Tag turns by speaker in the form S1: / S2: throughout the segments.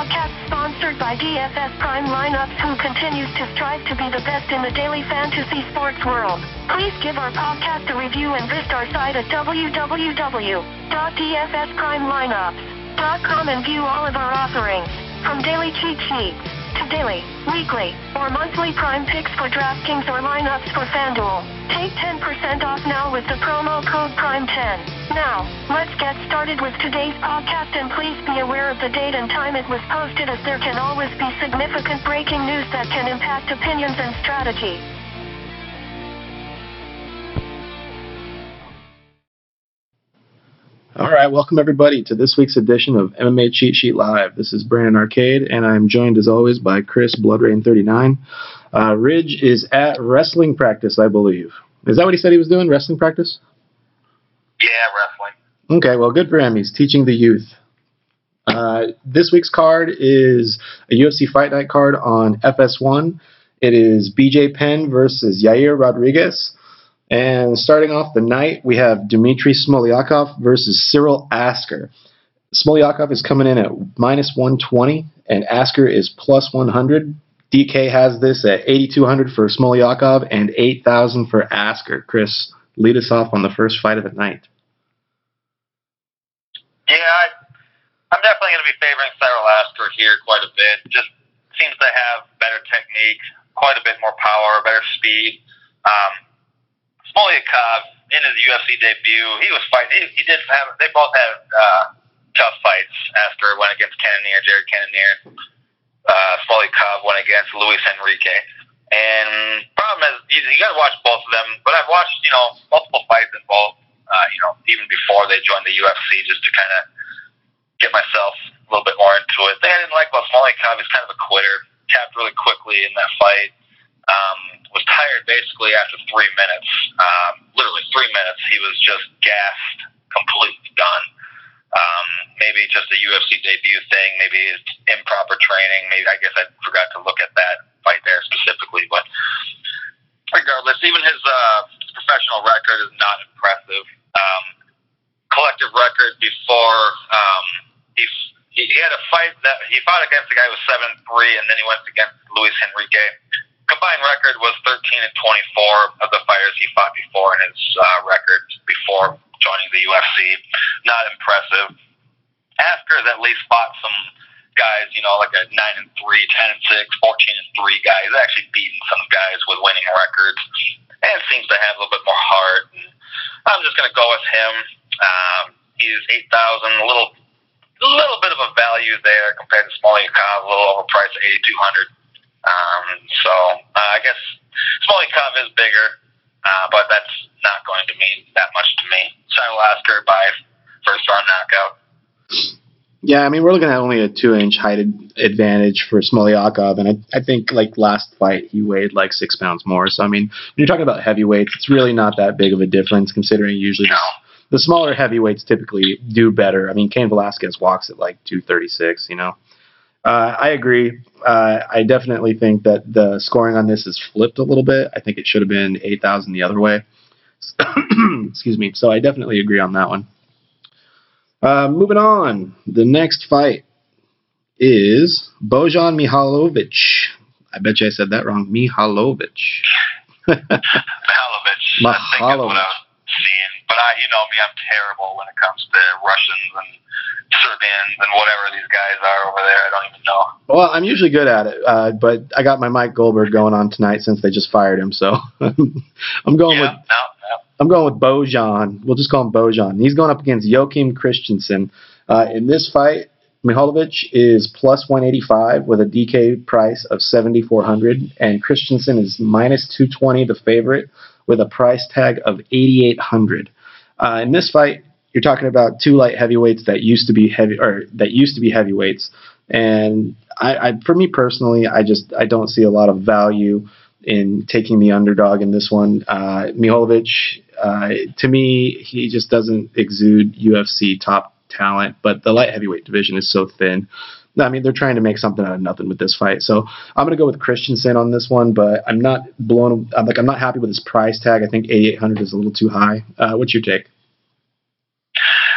S1: podcast sponsored by DFS Prime Lineups, who continues to strive to be the best in the daily fantasy sports world. Please give our podcast a review and visit our site at www.dfsprimelineups.com and view all of our offerings, from daily cheat sheets daily, weekly, or monthly prime picks for DraftKings or lineups for FanDuel. Take 10% off now with the promo code PRIME10. Now, let's get started with today's podcast and please be aware of the date and time it was posted as there can always be significant breaking news that can impact opinions and strategy.
S2: All right, welcome everybody to this week's edition of MMA Cheat Sheet Live. This is Brandon Arcade, and I'm joined as always by Chris Bloodrain39. Uh, Ridge is at wrestling practice, I believe. Is that what he said he was doing? Wrestling practice?
S3: Yeah, wrestling.
S2: Okay, well, good for him. He's teaching the youth. Uh, this week's card is a UFC Fight Night card on FS1. It is BJ Penn versus Yair Rodriguez. And starting off the night, we have Dmitry Smolyakov versus Cyril Asker. Smolyakov is coming in at minus 120, and Asker is plus 100. DK has this at 8,200 for Smolyakov and 8,000 for Asker. Chris, lead us off on the first fight of the night.
S3: Yeah, I, I'm definitely going to be favoring Cyril Asker here quite a bit. Just seems to have better technique, quite a bit more power, better speed. Um, Smolyakov in his UFC debut, he was fighting. He, he did have. They both had uh, tough fights. After went against Cannonier, Jared Cannonier. Uh, Smolyakov went against Luis Henrique. And problem is, you, you got to watch both of them. But I've watched, you know, multiple fights in both. Uh, you know, even before they joined the UFC, just to kind of get myself a little bit more into it. The thing I didn't like about Smolyakov, he's kind of a quitter. Tapped really quickly in that fight. Um, was tired basically after three minutes. Um, literally three minutes, he was just gassed, completely done. Um, maybe just a UFC debut thing, maybe it's improper training. Maybe I guess I forgot to look at that fight there specifically, but regardless, even his uh, professional record is not impressive. Um, collective record before um, he he had a fight that he fought against a guy who was seven three, and then he went against Luis Henrique combined record was 13 and 24 of the fighters he fought before in his uh, record before joining the UFC. Not impressive. Asker has at least fought some guys, you know, like a 9 and 3, 10 and 6, 14 and 3 guys. Actually beaten some guys with winning records and seems to have a little bit more heart. And I'm just going to go with him. Um, he's 8,000, a little little bit of a value there compared to Smolyakov, a little overpriced at 8,200. Um, so uh, I guess Smolyakov is bigger, uh, but that's not going to mean that much to me. So I will Asker by first round knockout.
S2: Yeah, I mean we're looking at only a two inch height advantage for Smolyakov, and I, I think like last fight he weighed like six pounds more. So I mean when you're talking about heavyweights, it's really not that big of a difference considering usually
S3: no.
S2: the, the smaller heavyweights typically do better. I mean Cain Velasquez walks at like two thirty six, you know. Uh, I agree. Uh, I definitely think that the scoring on this is flipped a little bit. I think it should have been 8,000 the other way. Excuse me. So I definitely agree on that one. Uh, moving on. The next fight is Bojan Mihalovic. I bet you I said that wrong. Mihalovic.
S3: Mihalovic. Mihalovic. Seeing, but I, you know me, I'm terrible when it comes to Russians and Serbians and whatever these guys are over there. I don't even know.
S2: Well, I'm usually good at it, uh, but I got my Mike Goldberg going on tonight since they just fired him. So I'm going
S3: yeah,
S2: with
S3: no, no.
S2: I'm going with Bojan. We'll just call him Bojan. He's going up against Joachim Christensen. Uh, in this fight, Mihalovic is plus 185 with a DK price of 7,400, and Christensen is minus 220, the favorite, with a price tag of 8,800. Uh, in this fight, you're talking about two light heavyweights that used to be heavy or that used to be heavyweights. And I, I, for me personally, I just I don't see a lot of value in taking the underdog in this one. Uh, Mihalovic, uh, to me, he just doesn't exude UFC top talent. But the light heavyweight division is so thin. I mean, they're trying to make something out of nothing with this fight. So I'm going to go with Christensen on this one, but I'm not blown. I'm like I'm not happy with his price tag. I think 8,800 is a little too high. Uh, what's your take?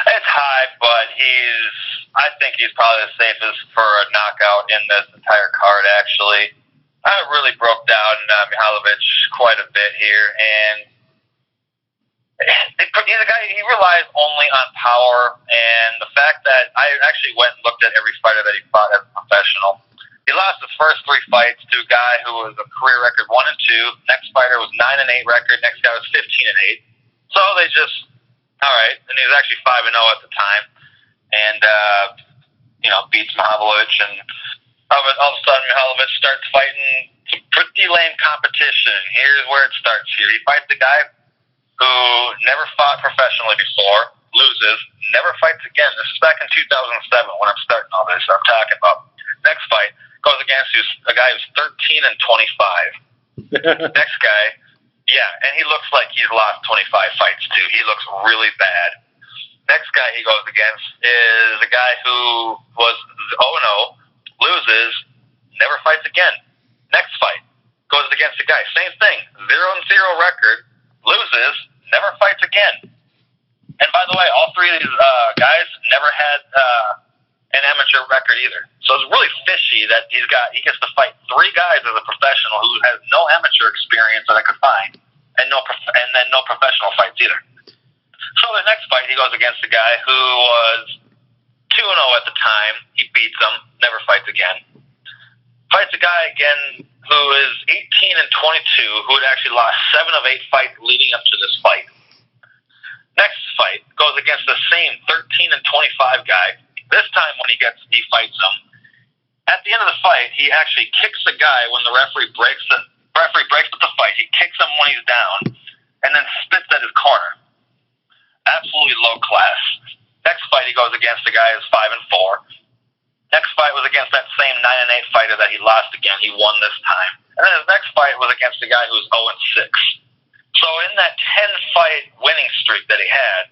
S3: It's high, but he's I think he's probably the safest for a knockout in this entire card. Actually, I really broke down uh, Mihaljevic quite a bit here, and he's a guy. He relies only on power, and the fact that I actually went and looked at every fighter that he fought as a professional. He lost his first three fights to a guy who was a career record one and two. Next fighter was nine and eight record. Next guy was fifteen and eight. So they just all right, and he was actually five and zero at the time, and uh, you know beats Mihaljevic, and all of, a sudden Mihaljevic starts fighting some pretty lame competition. Here's where it starts. Here he fights a guy who never fought professionally before, loses, never fights again. This is back in 2007 when I'm starting all this. I'm talking about next fight goes against who's a guy who's 13 and 25. next guy yeah, and he looks like he's lost 25 fights too. He looks really bad. Next guy he goes against is a guy who was 0 0, loses, never fights again. Next fight goes against a guy, same thing, 0 and 0 record, loses, never fights again. And by the way, all three of these uh, guys never had uh, an amateur record either. So it's really fishy that he's got he gets to fight three guys as a professional who has no amateur experience that I could find, and no prof- and then no professional fights either. So the next fight he goes against a guy who was two and zero oh at the time. He beats him, never fights again. Fights a guy again who is 18 and 22, who had actually lost seven of eight fights leading up to this fight. Next fight goes against the same 13 and 25 guy. This time when he gets he fights him, at the end of the fight, he actually kicks the guy when the referee breaks the referee breaks up the fight. He kicks him when he's down, and then spits at his corner. Absolutely low class. Next fight, he goes against a guy who's five and four. Next fight was against that same nine and eight fighter that he lost again. He won this time, and then his next fight was against a guy who was zero and six. So in that ten fight winning streak that he had,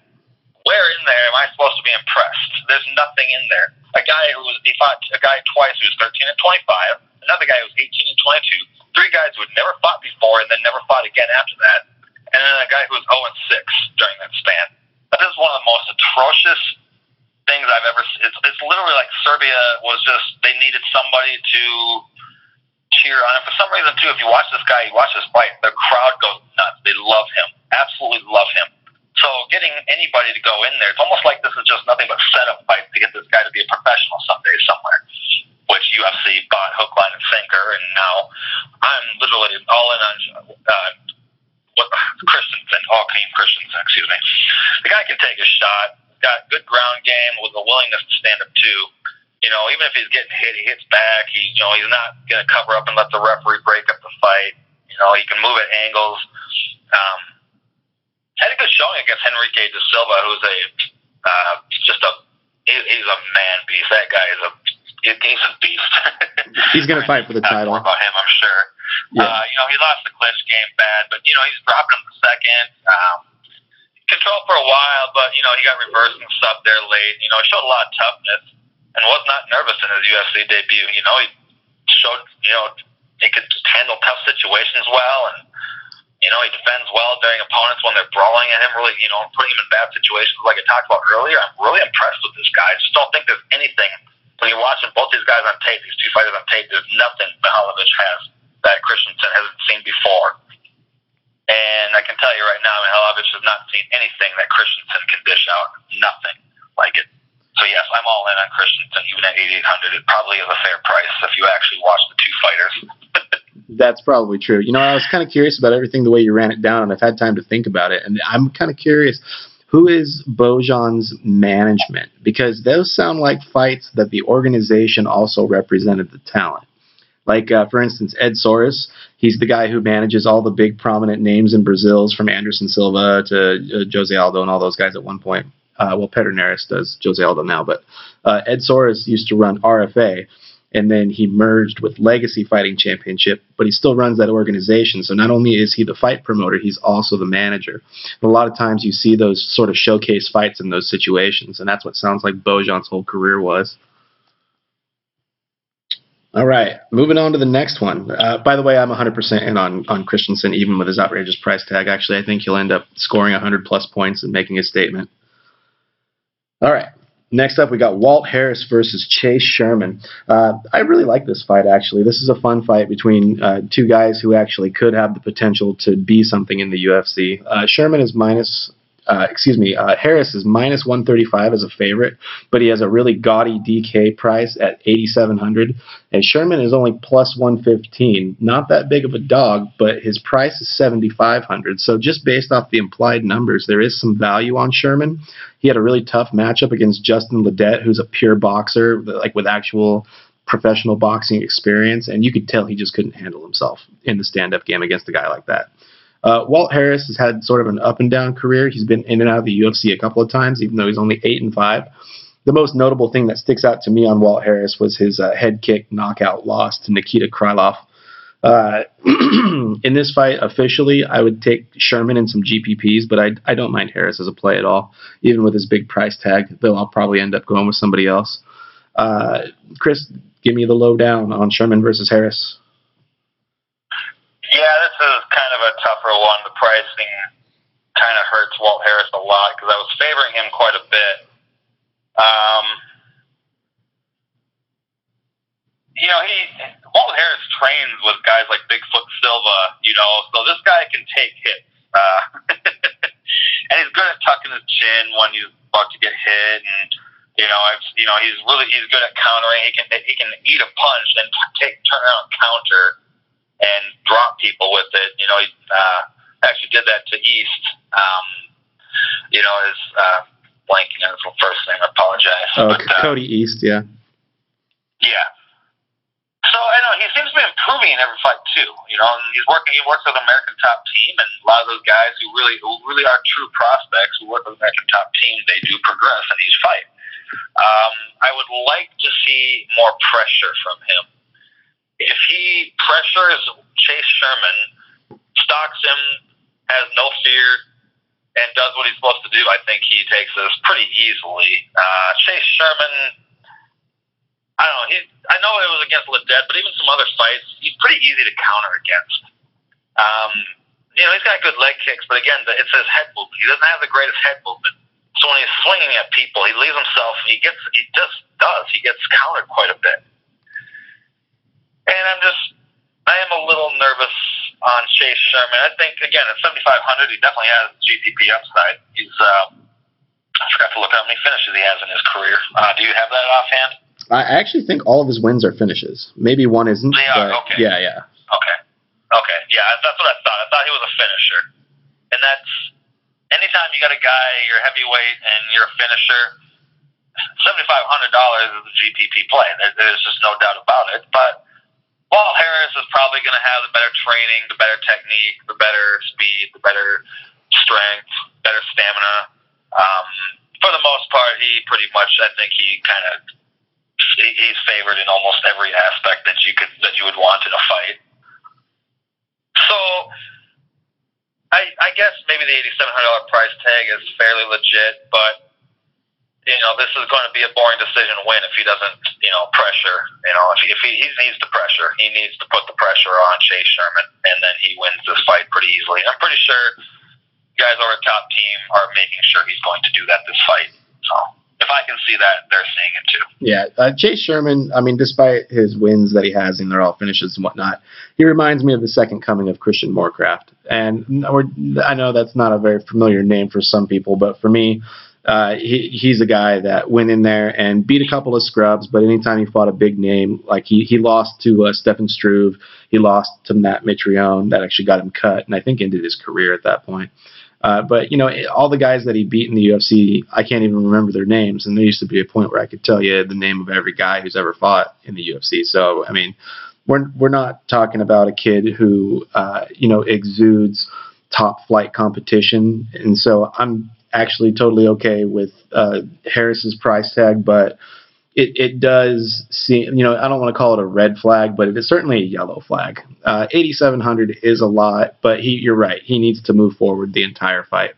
S3: where in there am I supposed to be impressed? There's nothing in there. A guy who was he fought a guy twice who was 13 and 25, another guy who was 18 and 22, three guys who had never fought before and then never fought again after that, and then a guy who was 0 and 6 during that span. That is one of the most atrocious things I've ever. It's it's literally like Serbia was just they needed somebody to cheer on. And for some reason too, if you watch this guy, you watch this fight, the crowd goes nuts. They love him, absolutely love him. So getting anybody to go in there, it's almost like this is just nothing but setup fights to get this guy to be a professional someday somewhere. Which UFC bought hook, line, and sinker, and now I'm literally all in on uh, what Christensen, oh, Keem Christensen, excuse me. The guy can take a shot. Got good ground game with a willingness to stand up too. You know, even if he's getting hit, he hits back. He, you know, he's not going to cover up and let the referee break up the fight. You know, he can move at angles. Um, had a good showing against Henrique da Silva, who's a uh, just a he, he's a man beast. That guy is a he's a beast.
S2: he's going to fight for the title.
S3: More about him, I'm sure. Yeah. Uh, you know, he lost the clinch game bad, but you know he's dropping him the second. Um, control for a while, but you know he got reversed and sub there late. You know, he showed a lot of toughness and was not nervous in his UFC debut. You know, he showed you know he could handle tough situations well and you know, he defends well during opponents when they're brawling at him, really, you know, putting him in bad situations like I talked about earlier. I'm really impressed with this guy. I just don't think there's anything when you're watching both these guys on tape, these two fighters on tape, there's nothing Mihaljevic has that Christensen hasn't seen before. And I can tell you right now, Mihaljevic has not seen anything that Christensen can dish out. Nothing like it. So yes, I'm all in on Christensen, even at 8,800. It probably is a fair price if you actually watch the two fighters.
S2: that's probably true. You know, I was kind of curious about everything the way you ran it down, and I've had time to think about it. And I'm kind of curious who is Bojan's management? Because those sound like fights that the organization also represented the talent. Like, uh, for instance, Ed Soares, he's the guy who manages all the big prominent names in Brazil's, from Anderson Silva to uh, Jose Aldo and all those guys at one point. Uh, well, Pederneiras does Jose Aldo now, but uh, Ed Soares used to run RFA, and then he merged with Legacy Fighting Championship, but he still runs that organization. So not only is he the fight promoter, he's also the manager. And a lot of times you see those sort of showcase fights in those situations, and that's what sounds like Bojan's whole career was. All right, moving on to the next one. Uh, by the way, I'm 100% in on, on Christensen, even with his outrageous price tag. Actually, I think he'll end up scoring 100 plus points and making a statement. All right, next up, we got Walt Harris versus Chase Sherman. Uh, I really like this fight, actually. This is a fun fight between uh, two guys who actually could have the potential to be something in the UFC. Uh, Sherman is minus uh, excuse me, uh, Harris is minus 135 as a favorite, but he has a really gaudy DK price at 8,700. And Sherman is only plus 115. Not that big of a dog, but his price is 7,500. So just based off the implied numbers, there is some value on Sherman. He had a really tough matchup against Justin Ledet, who's a pure boxer, like with actual professional boxing experience, and you could tell he just couldn't handle himself in the stand-up game against a guy like that. Uh, Walt Harris has had sort of an up and down career. He's been in and out of the UFC a couple of times, even though he's only eight and five. The most notable thing that sticks out to me on Walt Harris was his uh, head kick knockout loss to Nikita Krylov. Uh, in this fight, officially, I would take Sherman and some GPPs, but I, I don't mind Harris as a play at all, even with his big price tag, though I'll probably end up going with somebody else. Uh, Chris, give me the lowdown on Sherman versus Harris.
S3: Yeah, this is kind of a tougher one. The pricing kind of hurts Walt Harris a lot because I was favoring him quite a bit. Um, you know, he Walt Harris trains with guys like Bigfoot Silva. You know, so this guy can take hits, uh, and he's good at tucking his chin when he's about to get hit, and you know, I've you know he's really he's good at countering. He can he can eat a punch and take turn around counter and drop people with it. You know, he uh, actually did that to East. Um, you know, his uh, blanking on his first name. I apologize.
S2: Oh, but, uh, Cody East, yeah.
S3: Yeah. So I know he seems to be improving in every fight too. You know, and he's working. He works with American Top Team, and a lot of those guys who really, who really are true prospects who work with American Top Team, they do progress in each fight. Um, I would like to see more pressure from him if he pressures Chase Sherman, stalks him, has no fear, and does what he's supposed to do, I think he takes this pretty easily. Uh, Chase Sherman, I don't know. He, I know it was against Ledet, but even some other fights, he's pretty easy to counter against. Um, you know, he's got good leg kicks, but again, it's his head movement. He doesn't have the greatest head movement. So when he's swinging at people, he leaves himself. He gets, he just does. He gets countered quite a bit. And I'm just, I am a little nervous on Chase Sherman. I think again at 7,500, he definitely has GPP upside. He's, uh, I forgot to look how many finishes he has in his career. Uh, do you have that offhand?
S2: I actually think all of his wins are finishes. Maybe one isn't.
S3: They are, okay.
S2: Yeah, yeah.
S3: Okay. Okay. Yeah, that's what I thought. I thought he was a finisher. And that's anytime you got a guy, you're heavyweight and you're a finisher, seventy five hundred dollars is a GPP play. There's just no doubt about it. But Walt Harris is probably going to have the better training, the better technique, the better speed, the better strength, better stamina. Um, for the most part, he pretty much, I think he kind of he's favored in almost every aspect that you could that you would want in a fight. So, I I guess maybe the eighty seven hundred dollar price tag is fairly legit, but you know, this is going to be a boring decision win if he doesn't, you know, pressure. You know, if he, if he, he needs the pressure, he needs to put the pressure on Chase Sherman, and then he wins this fight pretty easily. I'm pretty sure guys over at top team are making sure he's going to do that this fight. So if I can see that, they're seeing it too.
S2: Yeah, uh, Chase Sherman. I mean, despite his wins that he has, and they're all finishes and whatnot, he reminds me of the second coming of Christian Morecraft. And I know that's not a very familiar name for some people, but for me uh, he, he's a guy that went in there and beat a couple of scrubs, but anytime he fought a big name, like he, he lost to uh, Stefan Struve, he lost to Matt Mitrione, that actually got him cut, and I think ended his career at that point. Uh, but you know, all the guys that he beat in the UFC, I can't even remember their names, and there used to be a point where I could tell you the name of every guy who's ever fought in the UFC. So, I mean, we're we're not talking about a kid who uh, you know exudes top flight competition, and so I'm actually totally okay with uh, Harris's price tag, but it, it does seem, you know, I don't want to call it a red flag, but it is certainly a yellow flag. Uh, 8,700 is a lot, but he, you're right. He needs to move forward the entire fight.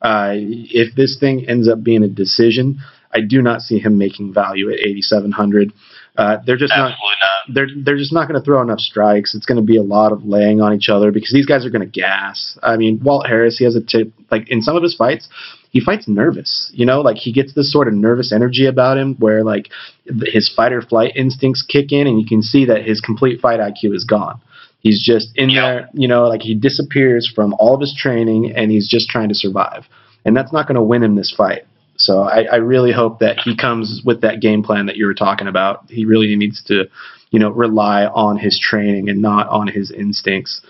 S2: Uh, if this thing ends up being a decision, I do not see him making value at 8,700. Uh, they're just
S3: Absolutely
S2: not.
S3: not.
S2: They're they're just not going to throw enough strikes. It's going to be a lot of laying on each other because these guys are going to gas. I mean, Walt Harris, he has a tip. Like in some of his fights, he fights nervous. You know, like he gets this sort of nervous energy about him where like th- his fight or flight instincts kick in, and you can see that his complete fight IQ is gone. He's just in
S3: Yeah.
S2: there, you know, like he disappears from all of his training, and he's just trying to survive. And that's not going to win him this fight. So I, I really hope that he comes with that game plan that you were talking about. He really needs to, you know, rely on his training and not on his instincts.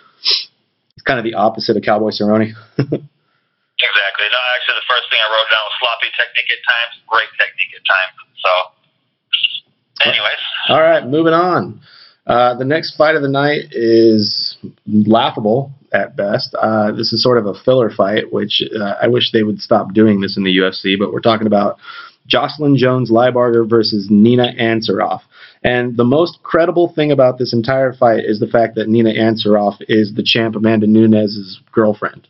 S2: It's kind of the opposite of Cowboy Cerrone.
S3: Exactly. No, actually, the first thing I wrote down was sloppy technique at times, great technique at times. So, anyways,
S2: All right, moving on. Uh, the next fight of the night is laughable at best. Uh, this is sort of a filler fight, which uh, I wish they would stop doing this in the UFC. But we're talking about Jocelyn Jones Lybarger versus Nina Ansaroff. And the most credible thing about this entire fight is the fact that Nina Ansaroff is the champ Amanda Nunes' girlfriend.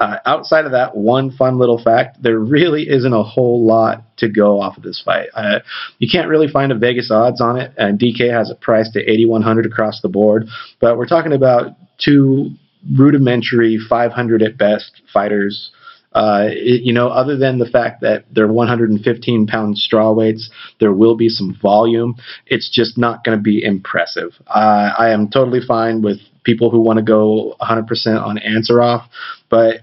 S2: Uh, outside of that one fun little fact, there really isn't a whole lot to go off of this fight. Uh, you can't really find a Vegas odds on it, and DK has it priced at 8,100 across the board. But we're talking about two rudimentary 500 at best fighters. Uh, it, you know, other than the fact that they're 115 pound straw weights, there will be some volume. It's just not going to be impressive. Uh, I am totally fine with people who want to go 100% on Ansaroff, but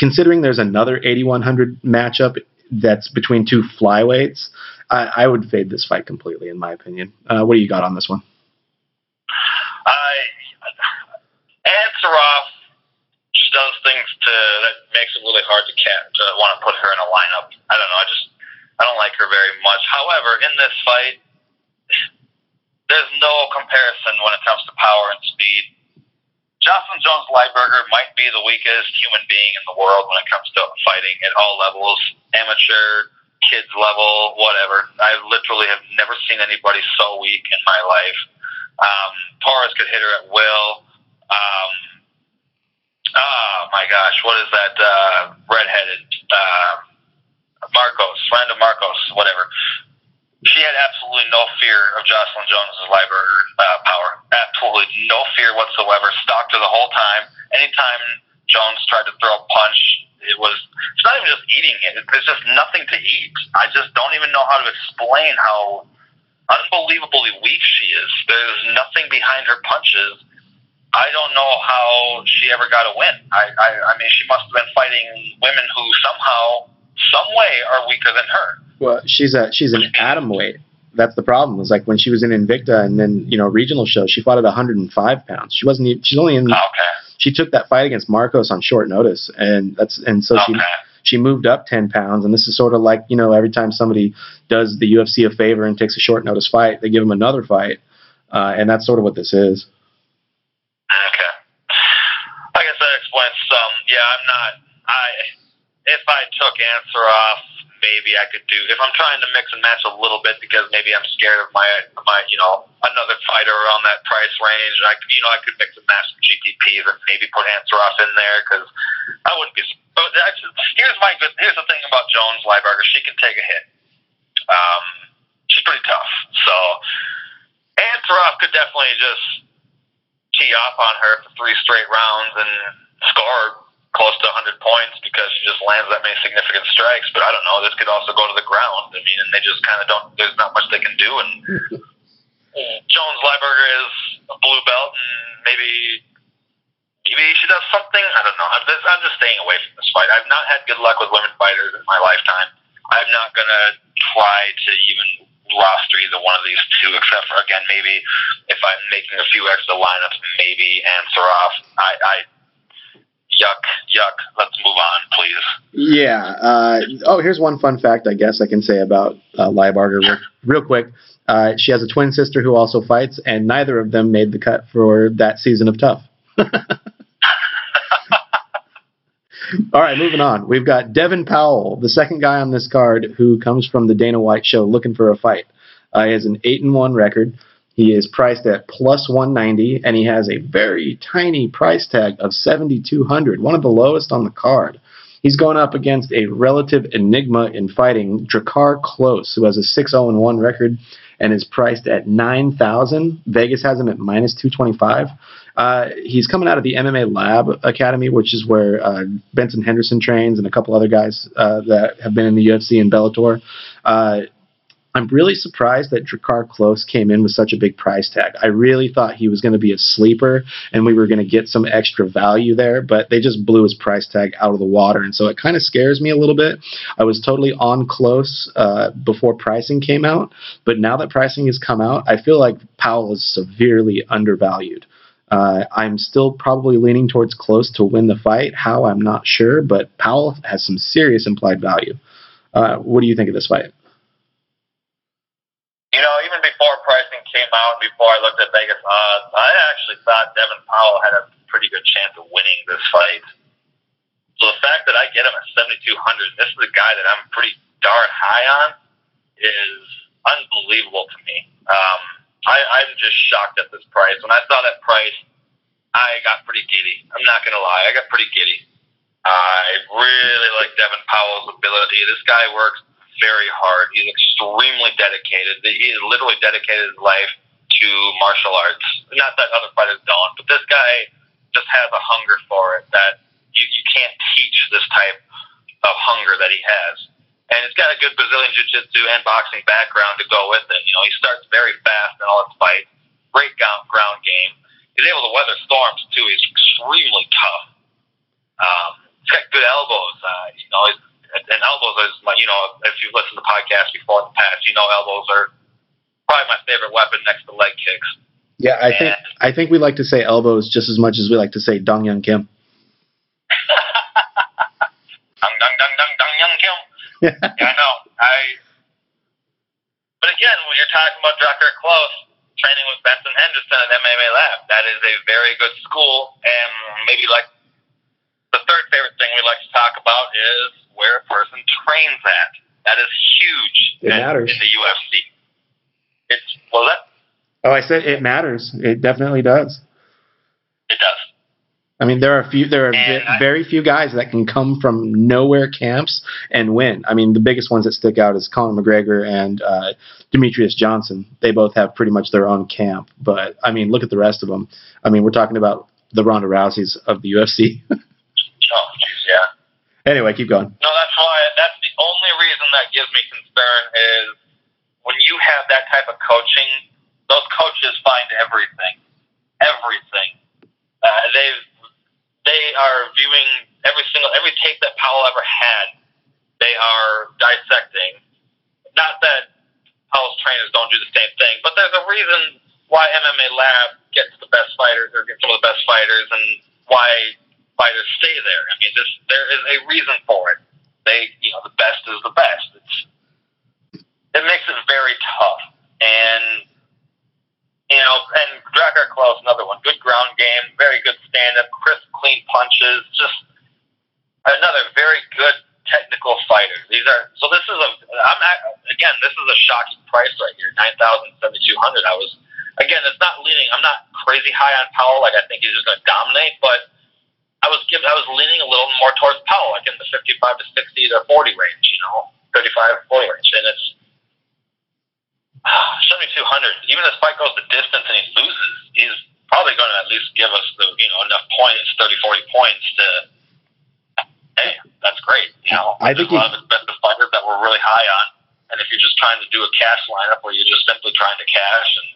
S2: considering there's another 8100 matchup that's between two flyweights, I, I would fade this fight completely, in my opinion. Uh, what do you got on this one?
S3: I Ansaroff just does things to that makes it really hard to cat to want to put her in a lineup. I don't know. I just I don't like her very much. However, in this fight, there's no comparison when it comes to power and speed. Jocelyn Jones Lybarger might be the weakest human being in the world when it comes to fighting at all levels, amateur, kids level, whatever. I literally have never seen anybody so weak in my life. Um, Torres could hit her at will. Um, oh my gosh, what is that? Uh, redheaded uh, Markos, Randa Markos, whatever. She had absolutely no fear of Jocelyn Jones's Lybarger uh, power. Absolutely no fear whatsoever. Stalked her the whole time. Anytime Jones tried to throw a punch, it was. It's not even just eating it. There's just nothing to eat. I just don't even know how to explain how unbelievably weak she is. There's nothing behind her punches. I don't know how she ever got a win. I, I, I mean, she must have been fighting women who somehow, some way, are weaker than her.
S2: Well, she's a she's an atom weight. That's the problem. Is like when she was in Invicta and then you know regional shows, she fought at 105 pounds. She wasn't. Even, she's only in.
S3: Okay.
S2: She took that fight against Markos on short notice, and that's and so she she moved up 10 pounds. And this is sort of like you know every time somebody does the UFC a favor and takes a short notice fight, they give them another fight, uh, and that's sort of what this is.
S3: Okay. I guess that explains some. Yeah, I'm not. I if I took Ansaroff, maybe I could do. If I'm trying to mix and match a little bit because maybe I'm scared of my my you know another fighter around that price range, I could you know I could mix and match some GPPs and maybe put Ansaroff in there because I wouldn't be. But here's my good. Here's the thing about Jones Lybarger. She can take a hit. Um, she's pretty tough. So Ansaroff could definitely just tee off on her for three straight rounds and score close to 100 points because she just lands that many significant strikes. But I don't know. This could also go to the ground. I mean, and they just kind of don't. There's not much they can do. And Jones Lybarger is a blue belt, and maybe maybe she does something. I don't know. I'm just, I'm just staying away from this fight. I've not had good luck with women fighters in my lifetime. I'm not gonna try to even roster either one of these two, except for again maybe if I'm making a few extra lineups, maybe Ansaroff. I, I yuck, yuck. Let's move on, please.
S2: Yeah. Uh, oh, here's one fun fact I guess I can say about uh, Lybarger real, real quick. Uh, she has a twin sister who also fights, and neither of them made the cut for that season of TUF. All right, moving on. We've got Devin Powell, the second guy on this card who comes from the Dana White show looking for a fight. Uh, he has an 8 and 1 record. He is priced at plus 190, and he has a very tiny price tag of 7,200, one of the lowest on the card. He's going up against a relative enigma in fighting, Drakkar Klose, who has a 6 0 1 record and is priced at nine thousand. Vegas has him at minus two twenty five. Uh, he's coming out of the MMA Lab Academy, which is where uh, Benson Henderson trains and a couple other guys uh, that have been in the UFC and Bellator. I'm really surprised that Drakkar Klose came in with such a big price tag. I really thought he was going to be a sleeper and we were going to get some extra value there, but they just blew his price tag out of the water. And so it kind of scares me a little bit. I was totally on Klose uh, before pricing came out, but now that pricing has come out, I feel like Powell is severely undervalued. Uh, I'm still probably leaning towards Klose to win the fight. How, I'm not sure, but Powell has some serious implied value. Uh, what do you think of this fight?
S3: Even before pricing came out, before I looked at Vegas odds, I actually thought Devin Powell had a pretty good chance of winning this fight. So the fact that I get him at 7,200, this is a guy that I'm pretty darn high on, is unbelievable to me. Um, I, I'm just shocked at this price. When I saw that price, I got pretty giddy. I'm not going to lie. I got pretty giddy. I really like Devin Powell's ability. This guy works very hard. He's extremely dedicated. He has literally dedicated his life to martial arts. Not that other fighters don't, but this guy just has a hunger for it that you, you can't teach this type of hunger that he has. And he's got a good Brazilian jiu-jitsu and boxing background to go with it. You know, he starts very fast in all his fights. Great ground, game. He's able to weather storms too. He's extremely tough. Um, he's got good elbows. Uh, you know, he's and elbows is my, you know, if you've listened to podcasts before in the past, you know, elbows are probably my favorite weapon next to leg kicks.
S2: Yeah, I and, think I think we like to say elbows just as much as we like to say Dong Young Kim.
S3: dong dong dong dong dong Young Kim. yeah, I know. I. But again, when you're talking about Drakkar Klose training with Benson Henderson at MMA Lab, that is a very good school, and maybe like the third favorite thing we like to talk about is where a person trains at. That is huge
S2: it in, matters.
S3: in the UFC. It's well that.
S2: Oh, I said it matters. It definitely does.
S3: It does.
S2: I mean, there are few. There are v- I, very few guys that can come from nowhere camps and win. I mean, the biggest ones that stick out is Conor McGregor and uh, Demetrious Johnson. They both have pretty much their own camp. But I mean, look at the rest of them. I mean, we're talking about the Ronda Rouseys of the UFC.
S3: oh, geez, yeah.
S2: Anyway, keep going.
S3: No, that's why. That's the only reason that gives me concern is when you have that type of coaching. Those coaches find everything, everything. Uh, they they are viewing every single every tape that Powell ever had. They are dissecting. Not that Powell's trainers don't do the same thing, but there's a reason why MMA Lab gets the best fighters or gets some of the best fighters, and why fighters stay there. I mean, this, there is a reason for it. They, you know, the best is the best. It's it makes it very tough, and you know, and Drakkar Klose, another one, good ground game, very good stand up, crisp, clean punches, just another very good technical fighter. These are so. This is a. I'm not, again. This is a shocking price right here. Nine thousand seventy two hundred. I was again. It's not leaning. I'm not crazy high on Powell. Like I think he's just going to dominate, but I was given, I was leaning a little more towards Powell, like in the 55 to 60 to 40 range, you know, 35 40 range, and it's uh, 7200. Even if this fight goes the distance and he loses, he's probably going to at least give us the you know enough points, 30 40 points to. Hey, that's great. You know,
S2: I think
S3: one of the best fighters that we're really high on. And if you're just trying to do a cash lineup where you're just simply trying to cash and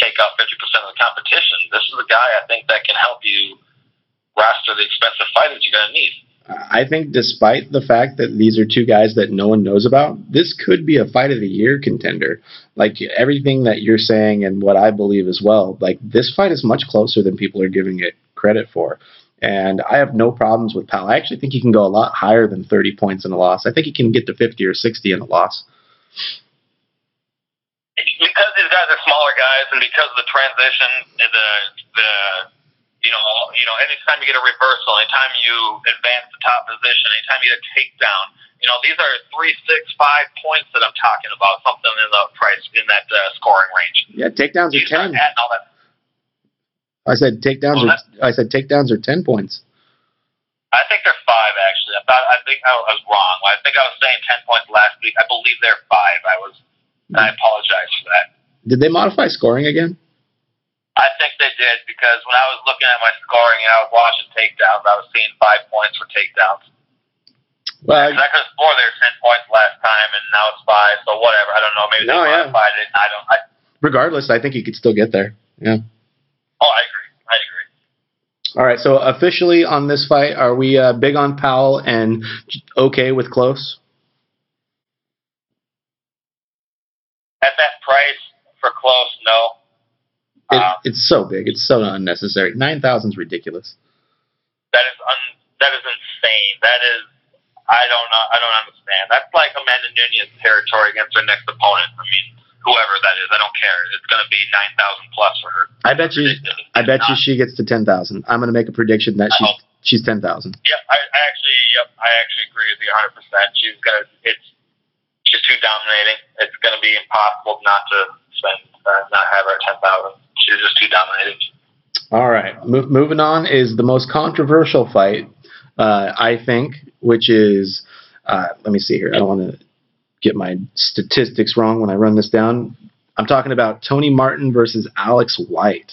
S3: take out 50% of the competition, this is a guy I think that can help you roster the expensive fighters you're going to need.
S2: I think, despite the fact that these are two guys that no one knows about, this could be a fight of the year contender. Like everything that you're saying and what I believe as well, like this fight is much closer than people are giving it credit for. And I have no problems with Powell. I actually think he can go a lot higher than 30 points in a loss. I think he can get to 50 or 60 in a loss.
S3: Because these guys are smaller guys, and because of the transition, the the you know, you know, anytime you get a reversal, anytime you advance the top position, anytime you get a takedown, you know, these are three, six, five points that I'm talking about. Something in the price in that uh, scoring range.
S2: Yeah, takedowns
S3: are
S2: ten.
S3: All that.
S2: I said takedowns well, are. I said takedowns are ten points.
S3: I think they're five actually. I thought I think I was wrong. I think I was saying ten points last week. I believe they're five. I was. And I apologize for that.
S2: Did they modify scoring again?
S3: I think they did because when I was looking at my scoring and I was watching takedowns, I was seeing five points for takedowns.
S2: Well,
S3: Because I could have swore there ten points last time, and now it's five. So whatever. I don't know. Maybe
S2: No,
S3: they
S2: yeah.
S3: modified it. I don't. I,
S2: regardless, I think he could still get there. Yeah.
S3: oh, I agree. I agree.
S2: All right. So officially on this fight, are we uh, big on Powell and okay with Klose?
S3: At that price for Klose, no.
S2: It,
S3: Um,
S2: it's so big. It's so unnecessary. Nine thousand is ridiculous.
S3: That is un, that is insane. That is I don't know I don't understand. That's like Amanda Nunes territory against her next opponent. I mean, whoever that is, I don't care. It's gonna be nine thousand plus for her.
S2: I bet you.
S3: Ridiculous.
S2: I bet you she gets to ten thousand. I'm going to make a prediction that
S3: I
S2: she's
S3: hope.
S2: she's ten thousand.
S3: Yep, I, I actually yep, I actually agree with you hundred percent. She's gonna it's she's too dominating. It's gonna be impossible not to spend uh, not have her at ten thousand. She's just too dominating.
S2: All right. Mo- moving on is the most controversial fight, uh, I think, which is. Uh, let me see here. I don't want to get my statistics wrong when I run this down. I'm talking about Tony Martin versus Alex White.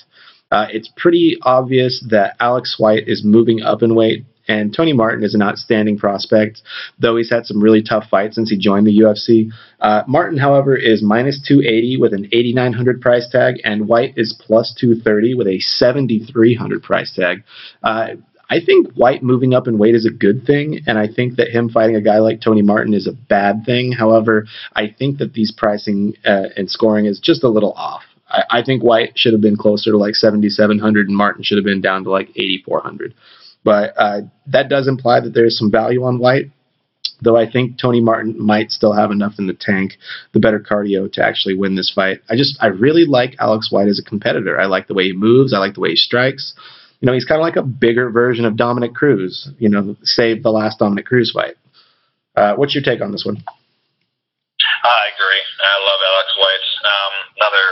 S2: Uh, it's pretty obvious that Alex White is moving up in weight, and Tony Martin is an outstanding prospect, though he's had some really tough fights since he joined the UFC. Uh, Martin, however, is minus 280 with an 8,900 price tag, and White is plus 230 with a 7,300 price tag. Uh, I think White moving up in weight is a good thing, and I think that him fighting a guy like Tony Martin is a bad thing. However, I think that these pricing uh, and scoring is just a little off. I, I think White should have been closer to like 7,700, and Martin should have been down to like 8,400. But uh, that does imply that there's some value on White, though I think Tony Martin might still have enough in the tank, the better cardio to actually win this fight. I just, I really like Alex White as a competitor. I like the way he moves, I like the way he strikes. You know, he's kind of like a bigger version of Dominick Cruz, you know, save the last Dominick Cruz fight. Uh, what's your take on this one?
S3: I agree. I love Alex White. Um, another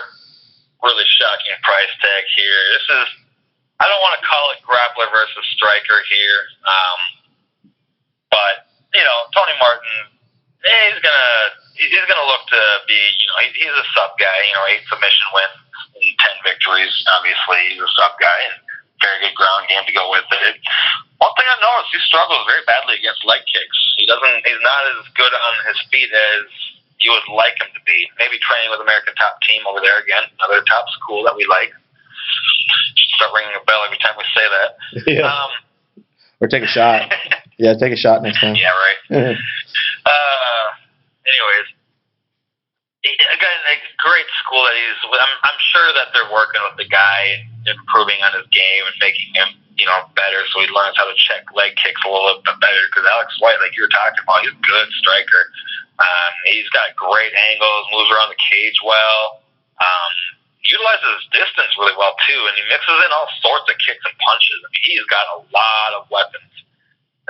S3: really shocking price tag here. This is I don't want to call it grappler versus striker here, um, but you know Tony Martin, eh, he's gonna he's gonna look to be you know he, he's a sub guy. You know, eight submission wins, and ten victories. Obviously, he's a sub guy and very good ground game to go with it. One thing I noticed, he struggles very badly against leg kicks. He doesn't. He's not as good on his feet as you would like him to be. Maybe training with American Top Team over there again, another top school that we like. Start ringing a bell every time we say that. Um,
S2: or take a shot. Yeah, take a shot next time.
S3: yeah, right. Uh, anyways, again, a great school that he's. with. I'm, I'm sure that they're working with the guy, improving on his game and making him, you know, better, so he learns how to check leg kicks a little bit better. Because Alex White, like you were talking about, he's a good striker. Um, he's got great angles, moves around the cage well. Um, utilizes his distance really well too, and he mixes in all sorts of kicks and punches. I mean, he's got a lot of weapons.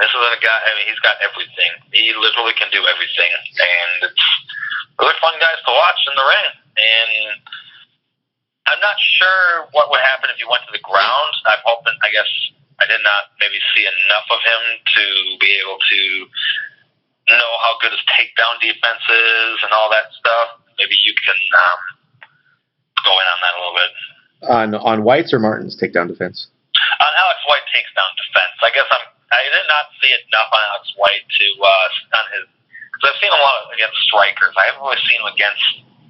S3: This is a guy. I mean, he's got everything. He literally can do everything, and it's really fun guys to watch in the ring. And I'm not sure what would happen if he went to the ground. I'm hoping. I guess I did not maybe see enough of him to be able to know how good his takedown defense is and all that stuff. Maybe you can um, go in on that a little bit.
S2: on on White's or Martin's takedown defense.
S3: On Alex White takes down defense. I guess I'm. I did not see enough on Alex White to uh, on his because I've seen a lot against strikers. I haven't really seen him against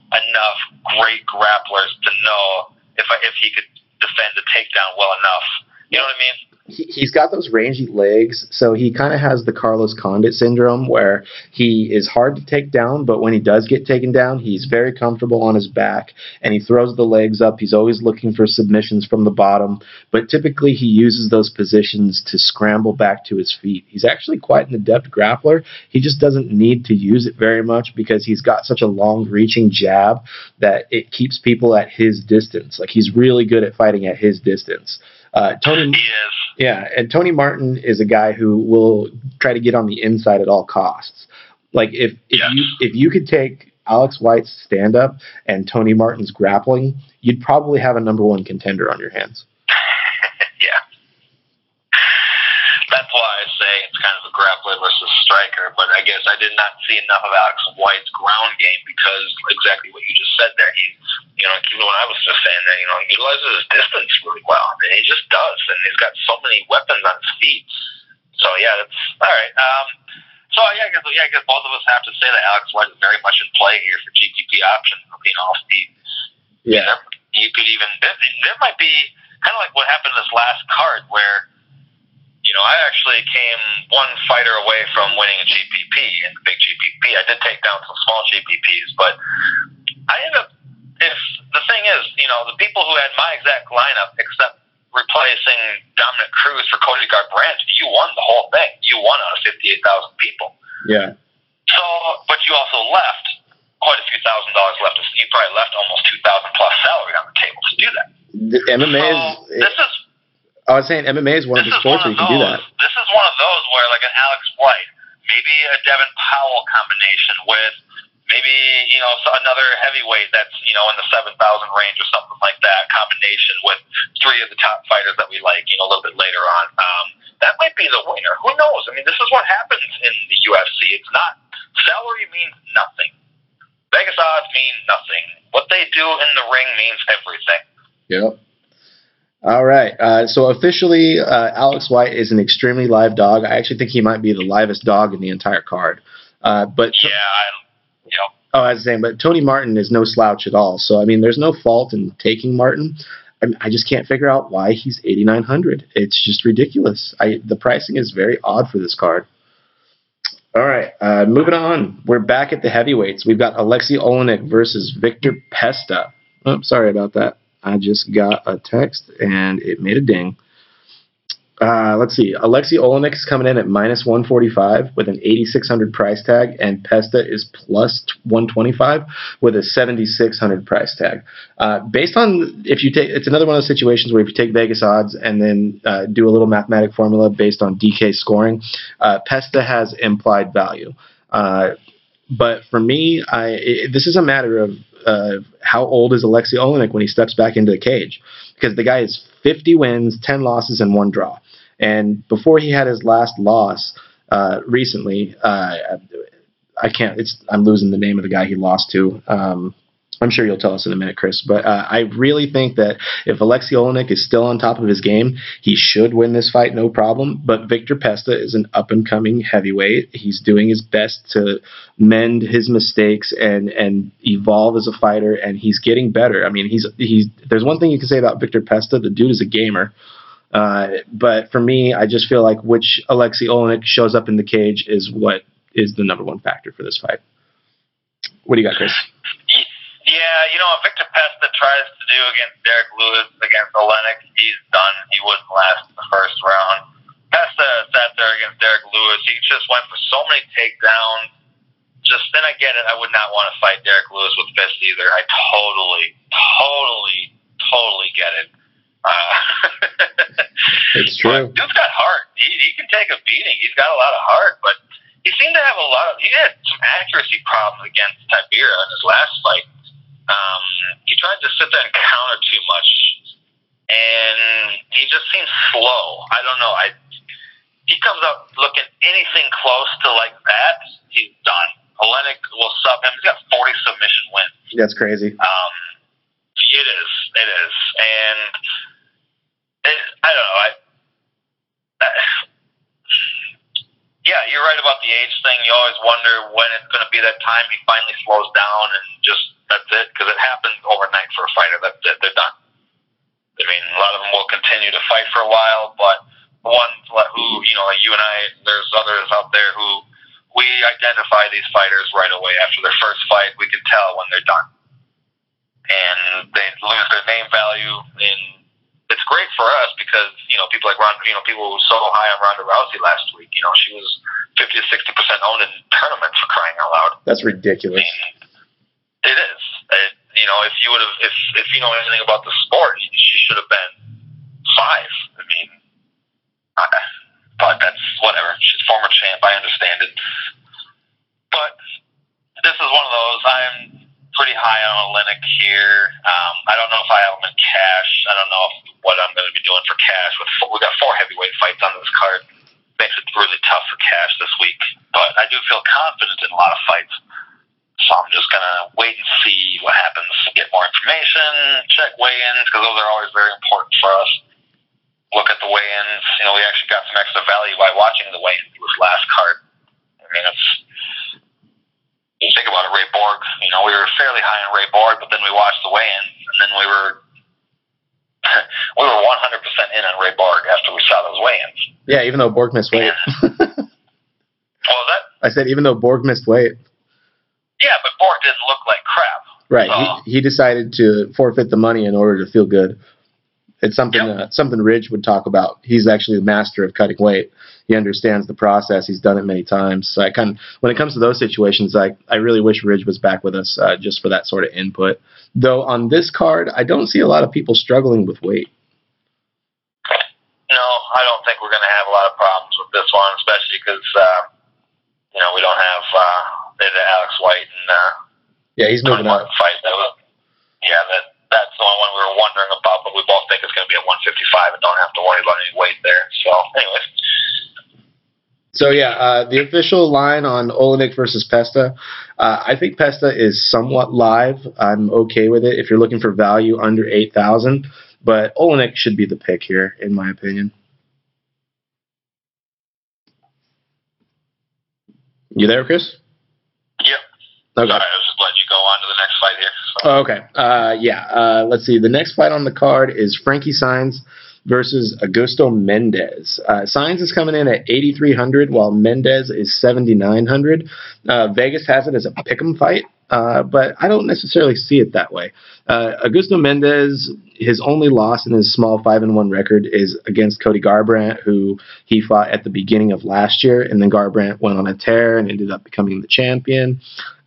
S3: enough great grapplers to know if I, if he could defend the takedown well enough. You know what I mean?
S2: he, he's got those rangy legs, so he kind of has the Carlos Condit syndrome where he is hard to take down, but when he does get taken down, he's very comfortable on his back and he throws the legs up. He's always looking for submissions from the bottom, but typically he uses those positions to scramble back to his feet. He's actually quite an adept grappler. He just doesn't need to use it very much because he's got such a long reaching jab that it keeps people at his distance. Like he's really good at fighting at his distance. Uh, Tony
S3: He is.
S2: yeah, and Tony Martin is a guy who will try to get on the inside at all costs. Like if if
S3: Yes.
S2: you if you could take Alex White's stand up and Tony Martin's grappling, you'd probably have a number one contender on your hands.
S3: yeah. That's why I say it's kind of a grappler versus striker, but I guess I did not see enough of Alex White's ground game because exactly what you just said there. He, you know, even when I was just saying that, you know, he utilizes his distance really well, and he just does, and he's got so many weapons on his feet. So yeah, that's all right. Um, so yeah, I guess yeah, I guess both of us have to say that Alex White is very much in play here for GPP options. You know, Steve.
S2: Yeah.
S3: You could even there, there might be kind of like what happened this last card where you know, I actually came one fighter away from winning a GPP in the big GPP. I did take down some small GPPs, but I ended up. The thing is, you know, the people who had my exact lineup, except replacing Dominick Cruz for Cody Garbrandt, you won the whole thing. You won out of fifty-eight thousand people.
S2: Yeah.
S3: So, but you also left quite a few thousand dollars left. You probably left almost two thousand plus salary on the table to do that.
S2: The MMA
S3: so
S2: is.
S3: this is
S2: I was saying MMA is one of the sports where you can do that.
S3: This is one of those where, like an Alex White, maybe a Devin Powell combination with maybe you know another heavyweight that's you know in the seven thousand range or something like that. Combination with three of the top fighters that we like, you know, a little bit later on. Um, that might be the winner. Who knows? I mean, this is what happens in the UFC. It's not salary means nothing. Vegas odds mean nothing. What they do in the ring means everything.
S2: Yep. All right. Uh, so officially, uh, Alex White is an extremely live dog. I actually think he might be the livest dog in the entire card. Uh, but
S3: Yeah, I,
S2: oh, I was saying, but Tony Martin is no slouch at all. So I mean, there's no fault in taking Martin. I, I just can't figure out why he's 8,900. It's just ridiculous. I the pricing is very odd for this card. All right, uh, moving on. We're back at the heavyweights. We've got Alexei Oleinik versus Victor Pesta. Oh, sorry about that. I just got a text and it made a ding. Uh, let's see. Oleinik is coming in at minus 145 with an 8,600 price tag, and Pesta is plus 125 with a 7,600 price tag. Uh, based on if you take, it's another one of those situations where if you take Vegas odds and then uh, do a little mathematic formula based on DK scoring, uh, Pesta has implied value. Uh, but for me, I it, this is a matter of uh, how old is Alexei Oleinik when he steps back into the cage, because the guy is 50 wins, 10 losses, and one draw. And before he had his last loss uh, recently, uh, I can't. It's I'm losing the name of the guy he lost to. Um, I'm sure you'll tell us in a minute, Chris. But uh, I really think that if Alexei Oleinik is still on top of his game, he should win this fight, no problem. But Victor Pesta is an up and coming heavyweight. He's doing his best to mend his mistakes and and evolve as a fighter, and he's getting better. I mean, he's he's. There's one thing you can say about Victor Pesta: the dude is a gamer. Uh, but for me, I just feel like which Alexei Oleinik shows up in the cage is what is the number one factor for this fight. What do you got, Chris?
S3: Yeah, you know, Victor Pesta tries to do against Derrick Lewis against Oleinik, he's done. He wouldn't last in the first round. Pesta sat there against Derrick Lewis. He just went for so many takedowns. Just then I get it. I would not want to fight Derrick Lewis with fists either. I totally, totally, totally get it. Uh,
S2: It's true.
S3: Dude's got heart. He, he can take a beating. He's got a lot of heart, but he seemed to have a lot of. He had some accuracy problems against Tybura in his last fight. Um, he tried to sit there and counter too much, and he just seems slow. I don't know. I he comes up looking anything close to like that, he's done. Oleinik will sub him. He's got 40 submission wins.
S2: That's crazy.
S3: Um, it is. It is. And it, I don't know. I, I, yeah, you're right about the age thing. You always wonder when it's going to be that time he finally slows down and just that's it because it happens overnight for a fighter. That's it. They're done. I mean, a lot of them will continue to fight for a while, but the ones who you know, like you and I, there's others out there who we identify these fighters right away after their first fight. We can tell when they're done, and they lose their name value. And it's great for us because you know people like Ronda, you know people who were so high on Ronda Rousey last week. You know she was 50 to 60 percent owned in tournaments for crying out loud.
S2: That's ridiculous.
S3: It is. It, you know, if you would have, if if you know anything about the sport, she should have been five. I mean, I, but that's whatever. She's former champ. I understand it. But this is one of those. I'm pretty high on Oleinik here. Um, I don't know if I have him in cash. I don't know if, what I'm going to be doing for cash. With four, we got four heavyweight fights on this card. makes it really tough for Cash this week. But I do feel confident in a lot of fights. So I'm just gonna wait and see what happens. Get more information, check weigh-ins because those are always very important for us. Look at the weigh-ins. You know, we actually got some extra value by watching the weigh-ins this last card. I mean, it's you think about it, Ray Borg. You know, we were fairly high on Ray Borg, but then we watched the weigh-ins, and then we were we were 100% in on Ray Borg after we saw those weigh-ins.
S2: Yeah, even though Borg missed weight.
S3: what was that?
S2: I said even though Borg missed weight.
S3: Yeah, but Borg didn't look like crap.
S2: Right.
S3: So,
S2: He, he decided to forfeit the money in order to feel good. It's something
S3: Yep.
S2: uh, something Ridge would talk about. He's actually the master of cutting weight. He understands the process. He's done it many times. So I kind of, when it comes to those situations, I I really wish Ridge was back with us uh, just for that sort of input. Though on this card, I don't see a lot of people struggling with weight.
S3: no, I don't think we're going to have a lot of problems with this one, especially because uh, you know we don't have uh, Alex White and uh,
S2: Yeah, he's moving up.
S3: fight. That was, yeah, that that's the only one we were wondering about, but we both think it's going to be at 155 and don't have to worry about any weight there. So, anyways,
S2: So yeah, uh, the official line on Oleinik versus Pesta, uh, I think Pesta is somewhat live. I'm okay with it if you're looking for value under eight thousand, but Oleinik should be the pick here, in my opinion. You there, Chris?
S3: yep.
S2: Okay.
S3: Sorry, I was just letting you go on to the next fight here. So.
S2: Oh, okay. Uh, yeah. Uh, let's see. The next fight on the card is Frankie Saenz versus Augusto Mendes. Uh, Saenz is coming in at 8,300, while Mendes is 7,900. Uh, Vegas has it as a pick'em fight, uh, but I don't necessarily see it that way. Uh, Augusto Mendes, his only loss in his small five and one record is against Cody Garbrandt, who he fought at the beginning of last year, and then Garbrandt went on a tear and ended up becoming the champion.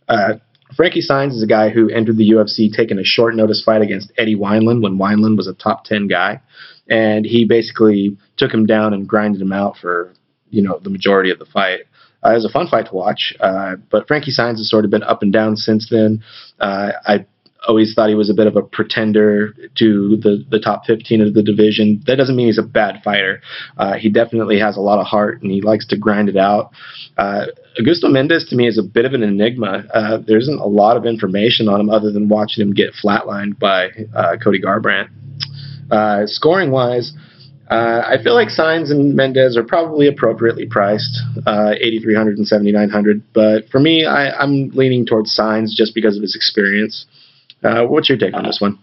S2: Uh, Frankie Saenz is a guy who entered the UFC taking a short notice fight against Eddie Wineland when Wineland was a top 10 guy. And he basically took him down and grinded him out for, you know, the majority of the fight. Uh, it was a fun fight to watch, uh, but Frankie Saenz has sort of been up and down since then. Uh, I always thought he was a bit of a pretender to the, the top 15 of the division. That doesn't mean he's a bad fighter. Uh, he definitely has a lot of heart and he likes to grind it out. Uh, Augusto Mendes to me is a bit of an enigma. Uh, there isn't a lot of information on him other than watching him get flatlined by uh, Cody Garbrandt. Uh, scoring wise, uh, I feel like Saenz and Mendes are probably appropriately priced, uh, 8,300 and 7,900. But for me, I, I'm leaning towards Saenz just because of his experience. Uh, what's your take on this one?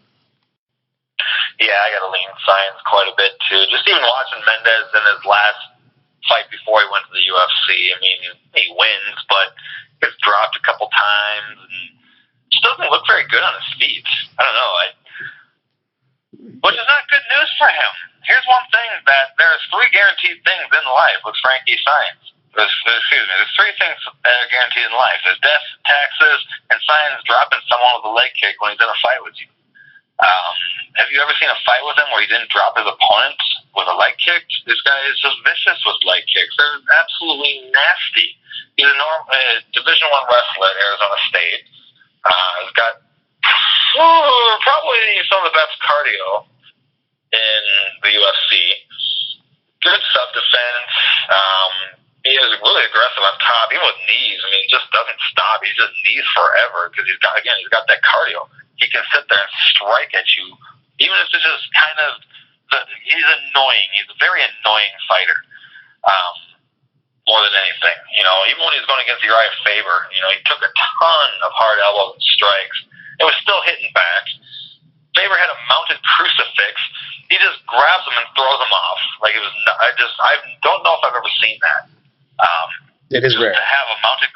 S3: Yeah, I got to lean Saenz quite a bit too. Just even watching Mendes in his last fight before he went to the UFC. I mean, he wins, but gets dropped a couple times and just doesn't look very good on his feet. I don't know. I, which is not good news for him. Here's one thing that there's three guaranteed things in life with Frankie Saenz. Excuse me, there's three things that are guaranteed in life. There's death, taxes, and Saenz dropping someone with a leg kick when he's in a fight with you. Um, have you ever seen a fight with him where he didn't drop his opponent with a leg kick? This guy is just vicious with leg kicks. They're absolutely nasty. He's a norm, uh, Division One wrestler at Arizona State. Uh, he's got probably some of the best cardio in the UFC. Good sub defense. Um, he is really aggressive on top, even with knees. I mean, he just doesn't stop. He just knees forever because he's got again, he's got that cardio. He can sit there and strike at you, even if it's just kind of. He's annoying. He's a very annoying fighter. Um, more than anything, you know, even when he was going against Urijah Faber, you know, he took a ton of hard elbows and strikes. It was still hitting back. Faber had a mounted crucifix. He just grabs him and throws him off. Like it was. Not, I just. I don't know if I've ever seen that. Um,
S2: It is rare.
S3: to have a mounted.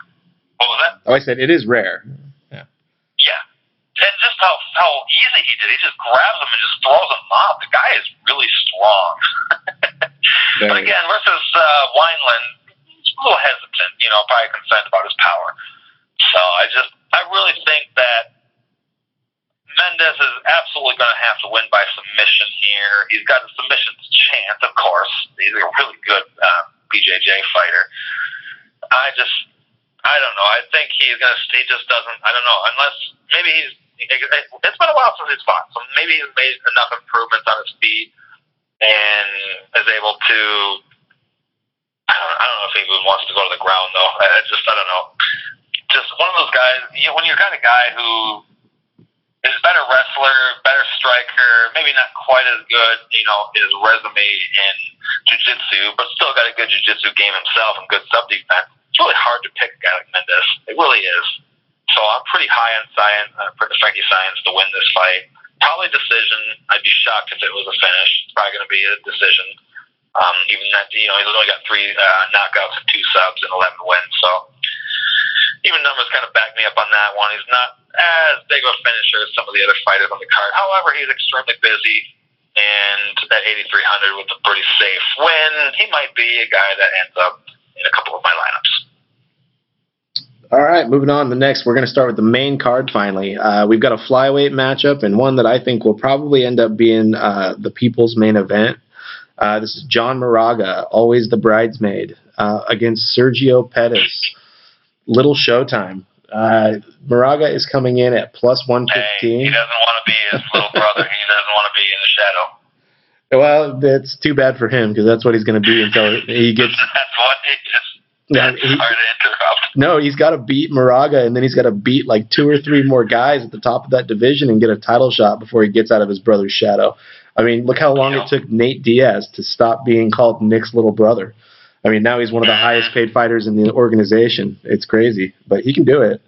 S3: What was that?
S2: Oh, I said it is rare.
S3: Yeah. Yeah, And just how how easy he did. He just grabs him and just throws him off. The guy is really strong. but again, versus uh, Wineland, he's a little hesitant. You know, probably concerned about his power. So I just, I really think that Mendes is absolutely going to have to win by submission here. He's got a submission chance, of course. He's a really good uh, BJJ fighter. I just, I don't know. I think he's going to. He just doesn't. I don't know. Unless maybe he's. It's been a while since he's fought, so maybe he's made enough improvements on his feet and is able to I don't, I don't know if he even wants to go to the ground though. I, just I don't know. Just one of those guys. You know, when you're kind of guy who is a better wrestler, better striker, maybe not quite as good, you know, his resume in jiu-jitsu, but still got a good jiu-jitsu game himself and good sub-defense. It's really hard to pick a guy like Mendes. It really is. So I'm pretty high on Saenz, uh, Frankie Saenz to win this fight. Probably decision. I'd be shocked if it was a finish. It's probably going to be a decision. Um, even that, you know, he's only got three uh, knockouts and two subs and 11 wins. So even numbers kind of back me up on that one. He's not as big of a finisher as some of the other fighters on the card. However, he's extremely busy, and at 8,300 with a pretty safe win, he might be a guy that ends up in a couple of my lineups.
S2: All right, moving on. To the next, we're going to start with the main card. Finally, uh, we've got a flyweight matchup, and one that I think will probably end up being uh, the people's main event. Uh, this is John Moraga, always the bridesmaid, uh, against Sergio Pettis. Little showtime. Uh, Moraga is coming in at plus 115.
S3: Hey, he doesn't want to be his little brother. he doesn't want to be in the shadow.
S2: Well, that's too bad for him because that's what he's going to be until he gets.
S3: that's what he just. That's
S2: he-
S3: hard to interrupt.
S2: No, he's got to beat Moraga, and then he's got to beat like two or three more guys at the top of that division and get a title shot before he gets out of his brother's shadow. I mean, look how long it took Nate Diaz to stop being called Nick's little brother. I mean, now he's one of the highest paid fighters in the organization. It's crazy, but he can do it.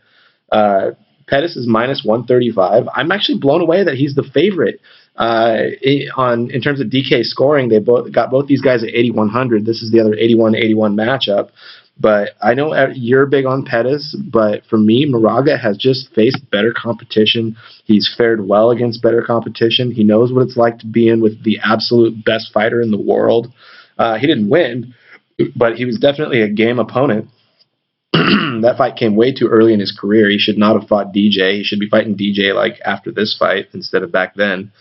S2: Uh, Pettis is minus 135. I'm actually blown away that he's the favorite. Uh, on in terms of DK scoring, they both got both these guys at 8100. This is the other 81-81 matchup. But I know uh, you're big on Pettis, but for me, Moraga has just faced better competition. He's fared well against better competition. He knows what it's like to be in with the absolute best fighter in the world. Uh, he didn't win, but he was definitely a game opponent. that fight came way too early in his career. He should not have fought DJ. He should be fighting DJ like after this fight instead of back then.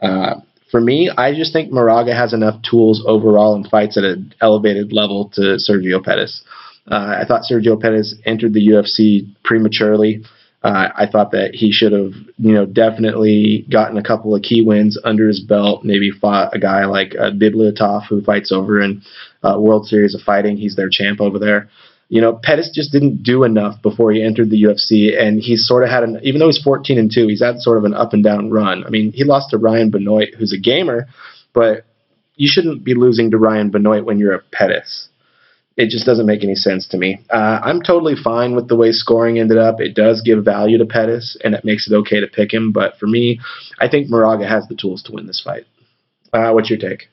S2: Uh, for me, I just think Moraga has enough tools overall in fights at an elevated level to Sergio Pettis. Uh, I thought Sergio Pettis entered the UFC prematurely. Uh, I thought that he should have, you know, definitely gotten a couple of key wins under his belt. Maybe fought a guy like uh, Bibulatov, who fights over in uh, World Series of Fighting. He's their champ over there. You know, Pettis just didn't do enough before he entered the UFC, and he's sort of had an, even though he's 14 and two, he's had sort of an up and down run. I mean, he lost to Ryan Benoit, who's a gamer, but you shouldn't be losing to Ryan Benoit when you're a Pettis. It just doesn't make any sense to me. Uh, I'm totally fine with the way scoring ended up. It does give value to Pettis, and it makes it okay to pick him. But for me, I think Moraga has the tools to win this fight. Uh, what's your take?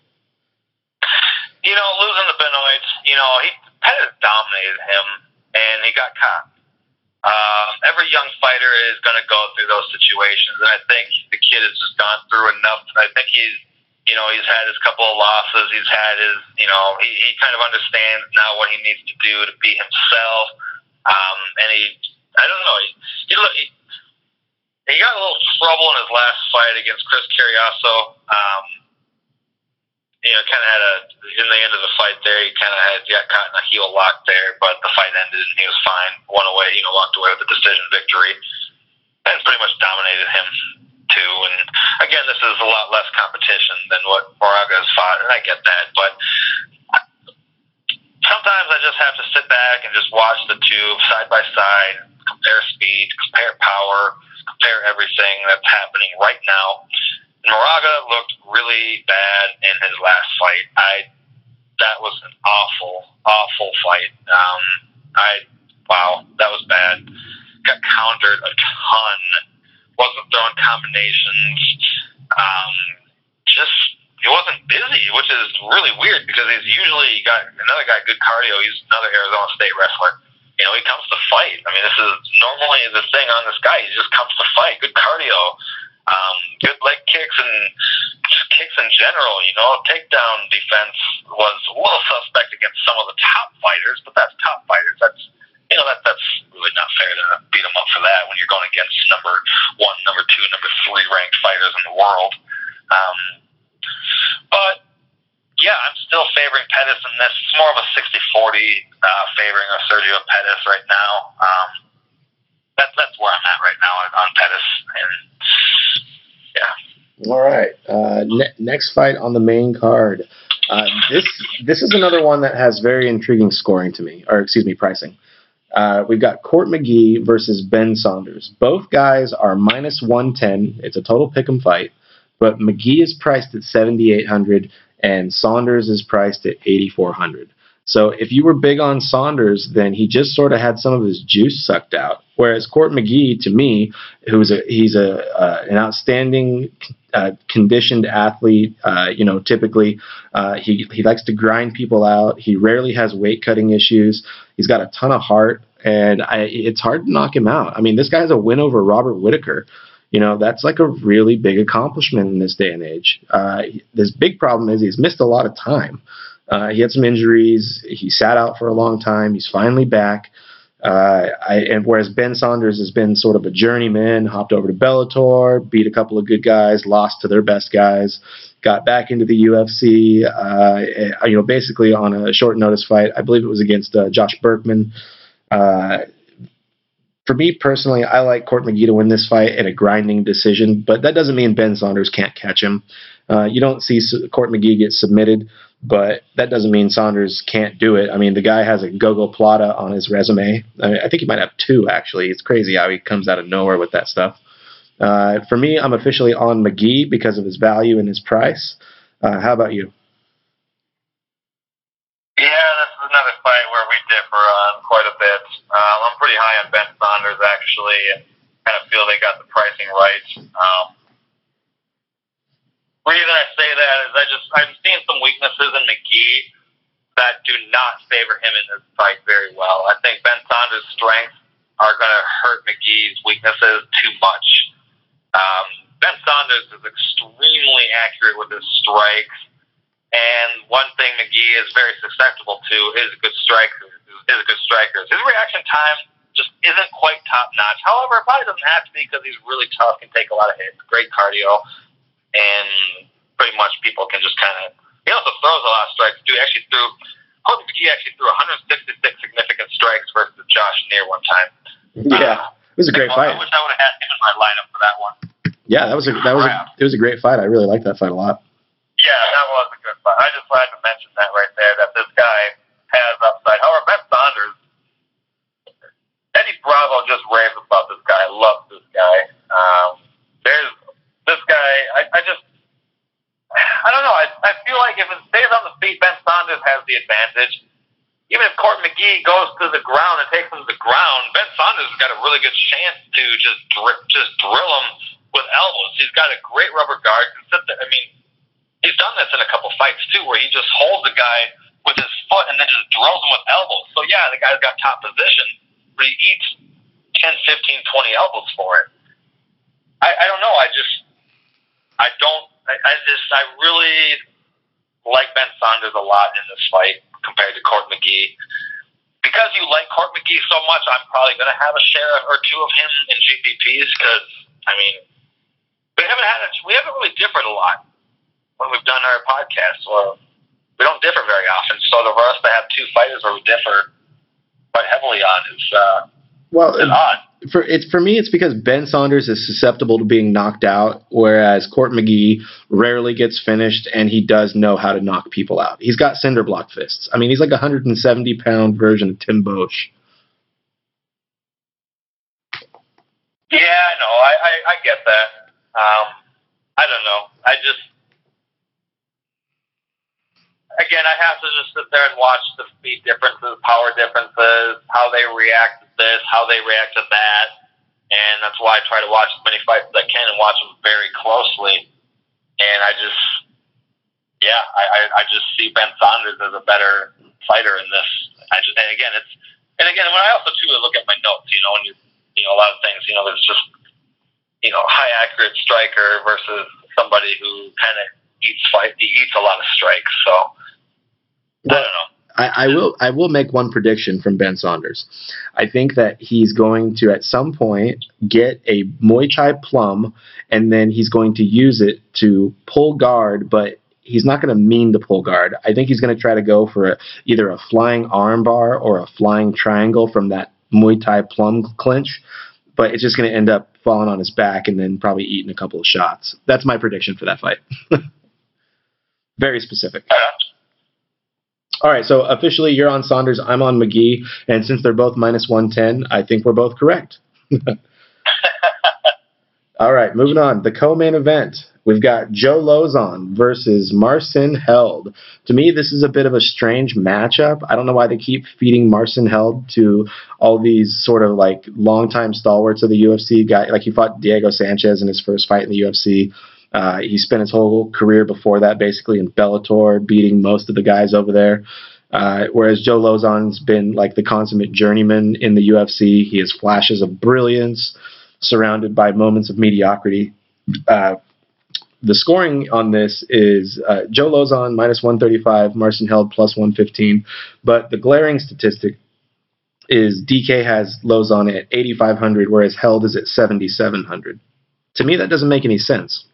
S3: You know, losing to Benoit, you know, he Pettis dominated him, and he got caught. Um, every young fighter is going to go through those situations, and I think the kid has just gone through enough. I think he's, you know, he's had his couple of losses. He's had his, you know, he, he kind of understands now what he needs to do to be himself. Um, and he, I don't know, he, he, he, got a little trouble in his last fight against Chris Cariaso. Um, you know, kind of had a in the end of the fight there. He kind of had got caught in a heel lock there, but the fight ended and he was fine. Won away, you know, walked away with a decision victory, and pretty much dominated him too. And again, this is a lot less competition than what Moraga has fought, and I get that, but. Sometimes I just have to sit back and just watch the two side by side, compare speed, compare power, compare everything that's happening right now. Moraga looked really bad in his last fight. I that was an awful, awful fight. Um, I wow, that was bad. Got countered a ton. Wasn't throwing combinations. Um, just he wasn't busy, which is really weird because he's usually got another guy good cardio. He's another Arizona State wrestler. You know, he comes to fight. I mean, this is normally the thing on this guy. He just comes to fight. Good cardio um, good leg kicks and just kicks in general. You know, takedown defense was a little suspect against some of the top fighters, but that's top fighters. That's you know that that's really not fair to beat them up for that when you're going against number one, number two, number three ranked fighters in the world. Um, but yeah, I'm still favoring Pettis in this. It's more of a 60-40 uh, favoring of Sergio Pettis right now. Um, that's that's where I'm at right now on, on Pettis, and yeah.
S2: All right. Uh, ne- next fight on the main card Uh, this this is another one that has very intriguing scoring to me, or excuse me, pricing. Uh, we've got Court McGee versus Ben Saunders. Both guys are minus 110. It's a total pick 'em fight, but McGee is priced at 7,800 and Saunders is priced at 8,400. So if you were big on Saunders, then he just sort of had some of his juice sucked out. Whereas Court McGee, to me, who's a he's a uh, an outstanding uh, conditioned athlete. Uh, you know, typically uh, he he likes to grind people out. He rarely has weight cutting issues. He's got a ton of heart, and I, it's hard to knock him out. I mean, this guy has a win over Robert Whitaker. You know, that's like a really big accomplishment in this day and age. Uh, this big problem is he's missed a lot of time. Uh, he had some injuries. He sat out for a long time. He's finally back. Uh, I, and whereas Ben Saunders has been sort of a journeyman, hopped over to Bellator, beat a couple of good guys, lost to their best guys, got back into the UFC. Uh, you know, basically on a short notice fight. I believe it was against uh, Josh Burkman. For me personally, I like Court McGee to win this fight in a grinding decision, but that doesn't mean Ben Saunders can't catch him. Uh, you don't see Court McGee get submitted but that doesn't mean Saunders can't do it. I mean, the guy has a gogoplata on his resume. I, mean, I think he might have two actually. It's crazy how he comes out of nowhere with that stuff. Uh, for me, I'm officially on McGee because of his value and his price. Uh, how about you?
S3: Yeah, this is another fight where we differ on quite a bit. Um, I'm pretty high on Ben Saunders actually, and kind of feel they got the pricing right. Um, reason I say that is I just I'm seeing some weaknesses in McGee that do not favor him in this fight very well. I think Ben Saunders' strengths are going to hurt McGee's weaknesses too much. Um, ben Saunders is extremely accurate with his strikes, and one thing McGee is very susceptible to is good striker. Is a good striker. His reaction time just isn't quite top notch. However, it probably doesn't have to be because he's really tough, can take a lot of hits, great cardio and pretty much people can just kind of. He also throws a lot of strikes too. He actually threw. Colton McGee actually threw 166 significant strikes versus Josh Neer one time.
S2: Yeah, uh, it was a great fight.
S3: I wish I would have had him in my lineup for that one.
S2: Yeah, that was a that was a, it was a great fight. I really liked that fight a lot.
S3: Yeah, that was a good fight. I just wanted to mention that right there that this guy has upside. However, Ben Saunders, Eddie Bravo just raves about this guy. Loves this guy. Um, there's this guy, I, I just, I don't know. I, I feel like if it stays on the feet, Ben Saunders has the advantage. Even if Court McGee goes to the ground and takes him to the ground, Ben Saunders has got a really good chance to just dri- just drill him with elbows. He's got a great rubber guard. I mean, he's done this in a couple fights too, where he just holds the guy with his foot and then just drills him with elbows. So yeah, the guy's got top position, but he eats 10, 15, 20 elbows for it. I, I don't know. I just I don't. I, I just. I really like Ben Saunders a lot in this fight compared to Court McGee. Because you like Court McGee so much, I'm probably going to have a share or two of him in GPPs. Because I mean, we haven't had a, we haven't really differed a lot when we've done our podcast. Well, we don't differ very often. So for us to have two fighters where we differ quite heavily on is uh,
S2: well, odd for it's for me it's because Ben Saunders is susceptible to being knocked out, whereas Court McGee rarely gets finished and he does know how to knock people out. He's got cinder block fists. I mean, he's like a 170 pound version of Tim Boetsch.
S3: Yeah, no, I, I, I get that. Um, I don't know. I just again, I have to just sit there and watch the speed differences, power differences, how they react this, how they react to that, and that's why I try to watch as many fights as I can and watch them very closely. And I just, yeah, I, I, I just see Ben Saunders as a better fighter in this. I just, and again, it's, and again, when I also too look at my notes, you know, when you, you know, a lot of things, you know, there's just, you know, high accurate striker versus somebody who kind of eats fight, he eats a lot of strikes. So I don't know.
S2: I, I, will I will make one prediction from Ben Saunders. I think that he's going to at some point get a Muay Thai plum and then he's going to use it to pull guard, but he's not going to mean to pull guard. I think he's going to try to go for a, either a flying armbar or a flying triangle from that Muay Thai plum clinch, but it's just going to end up falling on his back and then probably eating a couple of shots. That's my prediction for that fight. Very specific.
S3: Uh,
S2: All right, so officially you're on Saunders, I'm on McGee, and since they're both minus 110, I think we're both correct. All right, moving on. The co-main event. We've got Joe Lauzon versus Marcin Held. To me, this is a bit of a strange matchup. I don't know why they keep feeding Marcin Held to all these sort of like longtime stalwarts of the UFC. Guy like he fought Diego Sanchez in his first fight in the UFC. Uh, he spent his whole career before that basically in Bellator, beating most of the guys over there. Uh, whereas Joe Lauzon's been like the consummate journeyman in the UFC. He has flashes of brilliance surrounded by moments of mediocrity. Uh, the scoring on this is uh, Joe Lauzon minus 135, Marcin Held plus 115. But the glaring statistic is DK has Lauzon at 8,500, whereas Held is at 7,700. To me, that doesn't make any sense.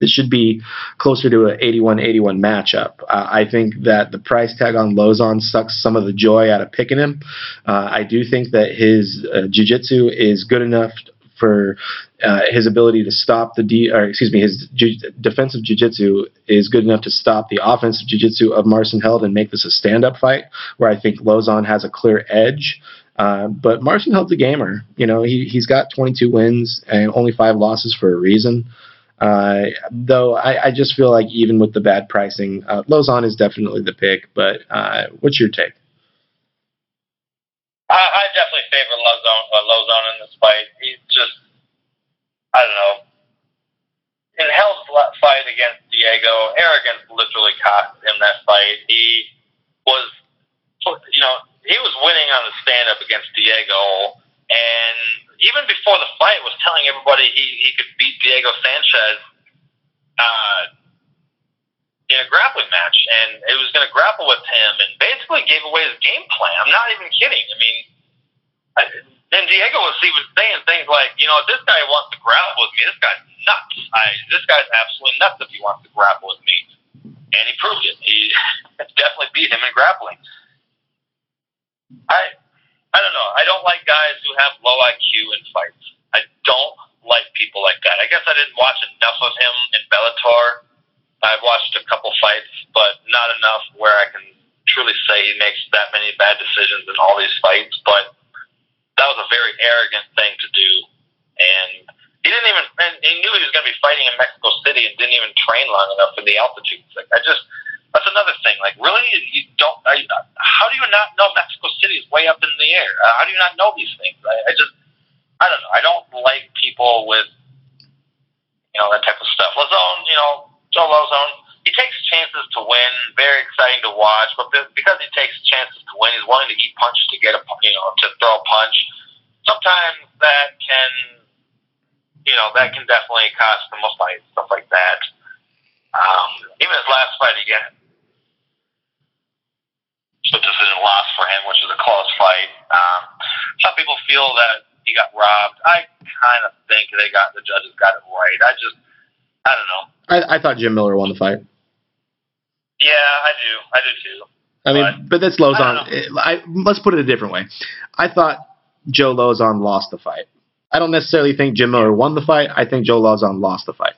S2: This should be closer to an 81-81 matchup. Uh, I think that the price tag on Lauzon sucks some of the joy out of picking him. Uh, I do think that his uh, jiu-jitsu is good enough for uh, his ability to stop the de- or excuse me, his ju- defensive jiu-jitsu is good enough to stop the offensive jiu-jitsu of Marcin Held and make this a stand-up fight where I think Lauzon has a clear edge. Uh, but Marcin Held's a gamer. You know, he he's got 22 wins and only five losses for a reason. Uh, though I, I, just feel like even with the bad pricing, uh, Lauzon is definitely the pick. But uh, what's your take?
S3: I, I definitely favor Lauzon, uh, Lauzon in this fight. He's just, I don't know. In Held's fight against Diego, arrogance literally cost him that fight. He was, you know, he was winning on the stand up against Diego, and even before the fight, was telling everybody he, he could beat Diego Sanchez uh, in a grappling match, and it was going to grapple with him, and basically gave away his game plan. I'm not even kidding. I mean, and Diego was he was saying things like, you know, this guy wants to grapple with me. This guy's nuts. I this guy's absolutely nuts if he wants to grapple with me, and he proved it. He definitely beat him in grappling. I I don't know. I don't like guys who have low IQ in fights. I don't like people like that. I guess I didn't watch enough of him in Bellator I've watched a couple fights, but not enough where I can truly say he makes that many bad decisions in all these fights. But that was a very arrogant thing to do, and he didn't even. And he knew he was going to be fighting in Mexico City and didn't even train long enough for the altitude. Like I just. That's another thing. Like, really, you don't. I, how do you not know Mexico City is way up in the air? Uh, how do you not know these things? I, I just, I don't know. I don't like people with, you know, that type of stuff. Lauzon, you know, Joe Lauzon, he takes chances to win. Very exciting to watch, but because he takes chances to win, he's willing to eat punches to get a you know to throw a punch. Sometimes that can, you know, that can definitely cost him a fight, stuff like that. Um, even his last fight again, split decision loss for him, which is a close fight. Um, some people feel that he got robbed. I kind of think they got the judges got it right. I just I don't know.
S2: I, I thought Jim Miller won the fight.
S3: Yeah, I do. I do too.
S2: I mean, but, but that's Lauzon. I, I, let's put it a different way. I thought Joe Lauzon lost the fight. I don't necessarily think Jim Miller won the fight. I think Joe Lauzon lost the fight.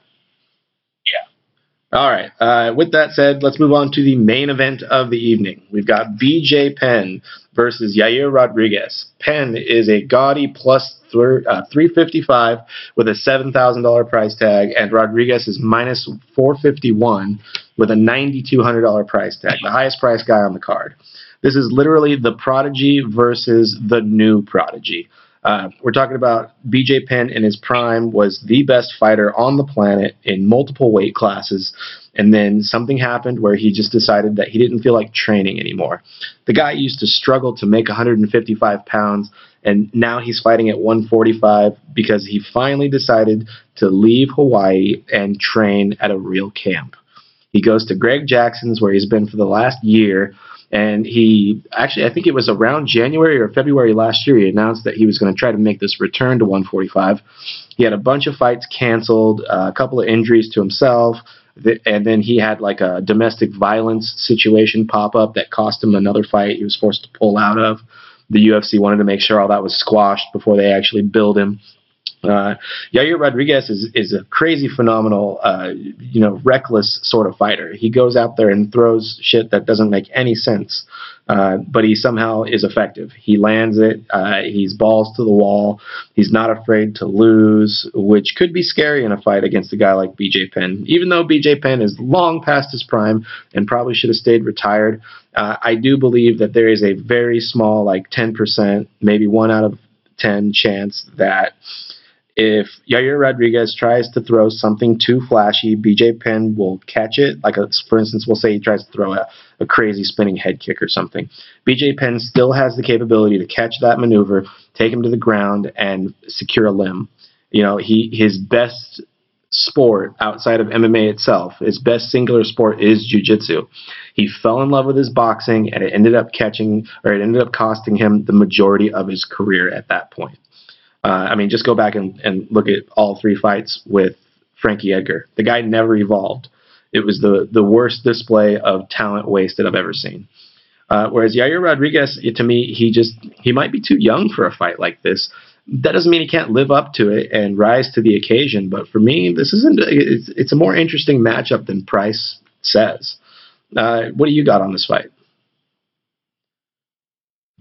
S2: All right. Uh, with that said, let's move on to the main event of the evening. We've got BJ Penn versus Yair Rodriguez. Penn is a gaudy plus th- uh, 355 with a $7,000 price tag, and Rodriguez is minus 451 with a $9,200 price tag, the highest price guy on the card. This is literally the prodigy versus the new prodigy. Uh, we're talking about BJ Penn in his prime was the best fighter on the planet in multiple weight classes, and then something happened where he just decided that he didn't feel like training anymore. The guy used to struggle to make 155 pounds, and now he's fighting at 145 because he finally decided to leave Hawaii and train at a real camp. He goes to Greg Jackson's where he's been for the last year and he actually, I think it was around January or February last year, he announced that he was going to try to make this return to 145. He had a bunch of fights canceled, uh, a couple of injuries to himself, and then he had like a domestic violence situation pop up that cost him another fight he was forced to pull out of. The UFC wanted to make sure all that was squashed before they actually billed him. Uh, Yair Rodriguez is is a crazy, phenomenal, uh, you know, reckless sort of fighter. He goes out there and throws shit that doesn't make any sense, uh, but he somehow is effective. He lands it. Uh, he's balls to the wall. He's not afraid to lose, which could be scary in a fight against a guy like BJ Penn. Even though BJ Penn is long past his prime and probably should have stayed retired, uh, I do believe that there is a very small, like 10%, maybe one out of 10 chance that if Yair Rodriguez tries to throw something too flashy, BJ Penn will catch it. Like, a, for instance, we'll say he tries to throw a, a crazy spinning head kick or something. BJ Penn still has the capability to catch that maneuver, take him to the ground, and secure a limb. You know, he his best sport outside of MMA itself, his best singular sport is jiu-jitsu. He fell in love with his boxing, and it ended up catching, or it ended up costing him the majority of his career at that point. Uh, I mean, just go back and, and look at all three fights with Frankie Edgar. The guy never evolved. It was the the worst display of talent wasted I've ever seen. Uh, whereas Yair Rodriguez, to me, he just he might be too young for a fight like this. That doesn't mean he can't live up to it and rise to the occasion. But for me, this isn't. It's, it's a more interesting matchup than Price says. Uh, what do you got on this fight?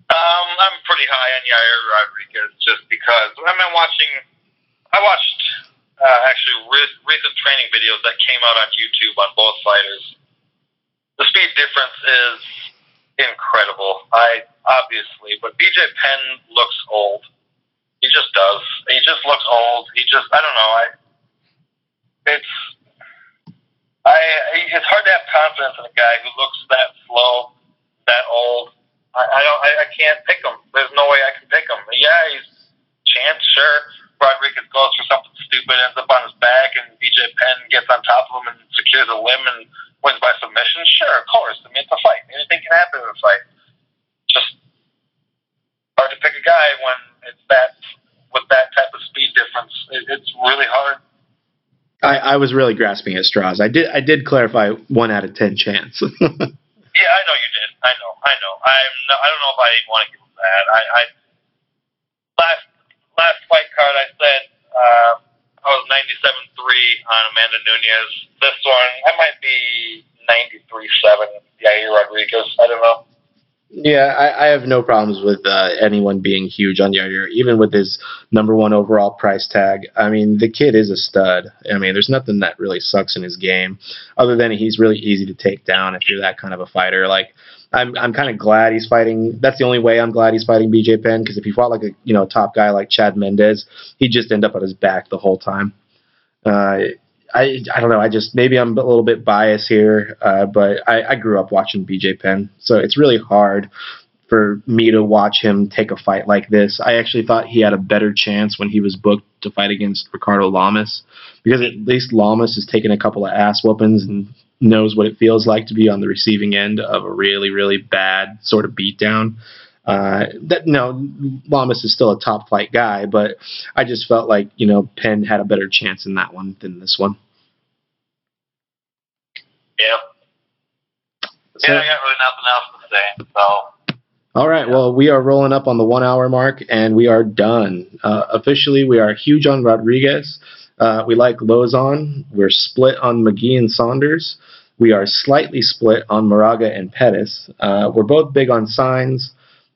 S3: Um, I'm pretty high on Yair Rodriguez just because I've been watching. I watched uh, actually re- recent training videos that came out on YouTube on both fighters. The speed difference is incredible. I obviously, but BJ Penn looks old. He just does. He just looks old. He just I don't know. I it's I it's hard to have confidence in a guy who looks that slow, that old I, I don't. I, I can't pick him. There's no way I can pick him. Yeah, he's chance. Sure, Rodriguez goes for something stupid, ends up on his back, and BJ Penn gets on top of him and secures a limb and wins by submission. Sure, of course. I mean, it's a fight. Anything can happen in a fight. Just hard to pick a guy when it's that with that type of speed difference. It, it's really hard.
S2: I, I was really grasping at straws. I did I did clarify one out of ten chance.
S3: Yeah, I know. I know. I know. I'm. I don't know if I want to give him that. I, I last last fight card I said uh, I was ninety seven three on Amanda Nunes. This one I might be ninety three seven. Yair Rodriguez. I don't know.
S2: Yeah, I, I have no problems with uh, anyone being huge on Yair, even with his number one overall price tag. I mean, the kid is a stud. I mean, there's nothing that really sucks in his game, other than he's really easy to take down if you're that kind of a fighter. Like, I'm I'm kind of glad he's fighting. That's the only way I'm glad he's fighting BJ Penn because if he fought like a you know top guy like Chad Mendes, he'd just end up on his back the whole time. Uh, I I don't know. I just maybe I'm a little bit biased here, uh, but I, I grew up watching BJ Penn, so it's really hard for me to watch him take a fight like this. I actually thought he had a better chance when he was booked to fight against Ricardo Lamas, because at least Lamas has taken a couple of ass weapons and knows what it feels like to be on the receiving end of a really really bad sort of beatdown. Uh, that no, Lamas is still a top flight guy, but I just felt like you know Penn had a better chance in that one than this one.
S3: Yeah. So, yeah, I got really nothing else to say. So.
S2: All right. Yeah. Well, we are rolling up on the one hour mark, and we are done. Uh, officially, we are huge on Rodriguez. Uh, we like Lauzon. We're split on McGee and Saunders. We are slightly split on Moraga and Pettis. Uh, we're both big on Saenz.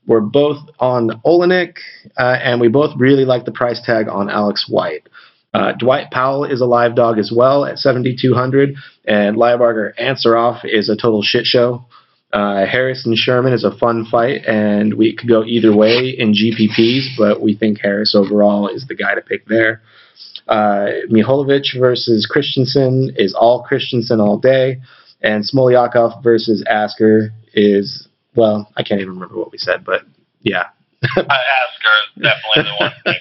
S2: We're both on Oleinik, uh, and we both really like the price tag on Alex White. Uh, Dwight Powell is a live dog as well at 7,200, and Lybarger Ansaroff is a total shit show. Uh, Harris and Sherman is a fun fight, and we could go either way in GPPs, but we think Harris overall is the guy to pick there. Uh, Mikhailovic versus Christensen is all Christensen all day, and Smoliakov versus Asker is well, I can't even remember what we said, but yeah.
S3: Asker is definitely the one.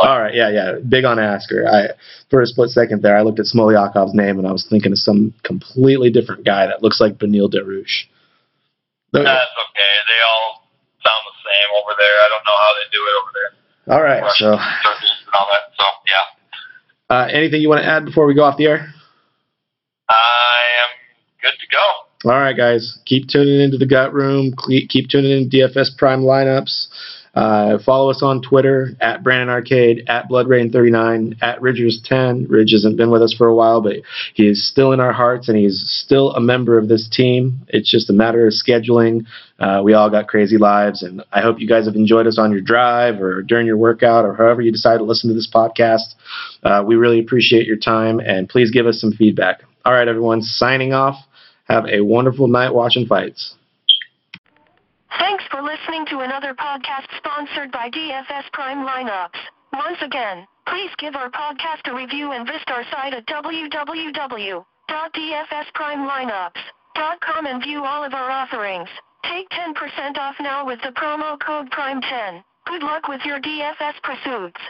S2: All right, yeah, yeah, big on Asker. I for a split second there, I looked at Smolyakov's name and I was thinking of some completely different guy that looks like Beneil Dariush.
S3: That's okay. They all sound the same over there. I don't know how they do it over there.
S2: All right, so.
S3: And all that, so yeah.
S2: Uh, anything you want to add before we go off the air?
S3: I am good to go.
S2: All right, guys. Keep tuning into the gut room. Keep tuning in DFS Prime lineups. Uh, follow us on Twitter at Brandon Arcade, at BloodRain39, at Ridgers10. Ridge hasn't been with us for a while, but he is still in our hearts and he's still a member of this team. It's just a matter of scheduling. Uh, we all got crazy lives, and I hope you guys have enjoyed us on your drive or during your workout or however you decide to listen to this podcast. Uh, we really appreciate your time, and please give us some feedback. All right, everyone, signing off. Have a wonderful night watching fights.
S1: To another podcast sponsored by DFS Prime Lineups. Once again, please give our podcast a review and visit our site at www.dfsprimelineups.com and view all of our offerings. Take 10% off now with the promo code PRIME10. Good luck with your DFS pursuits.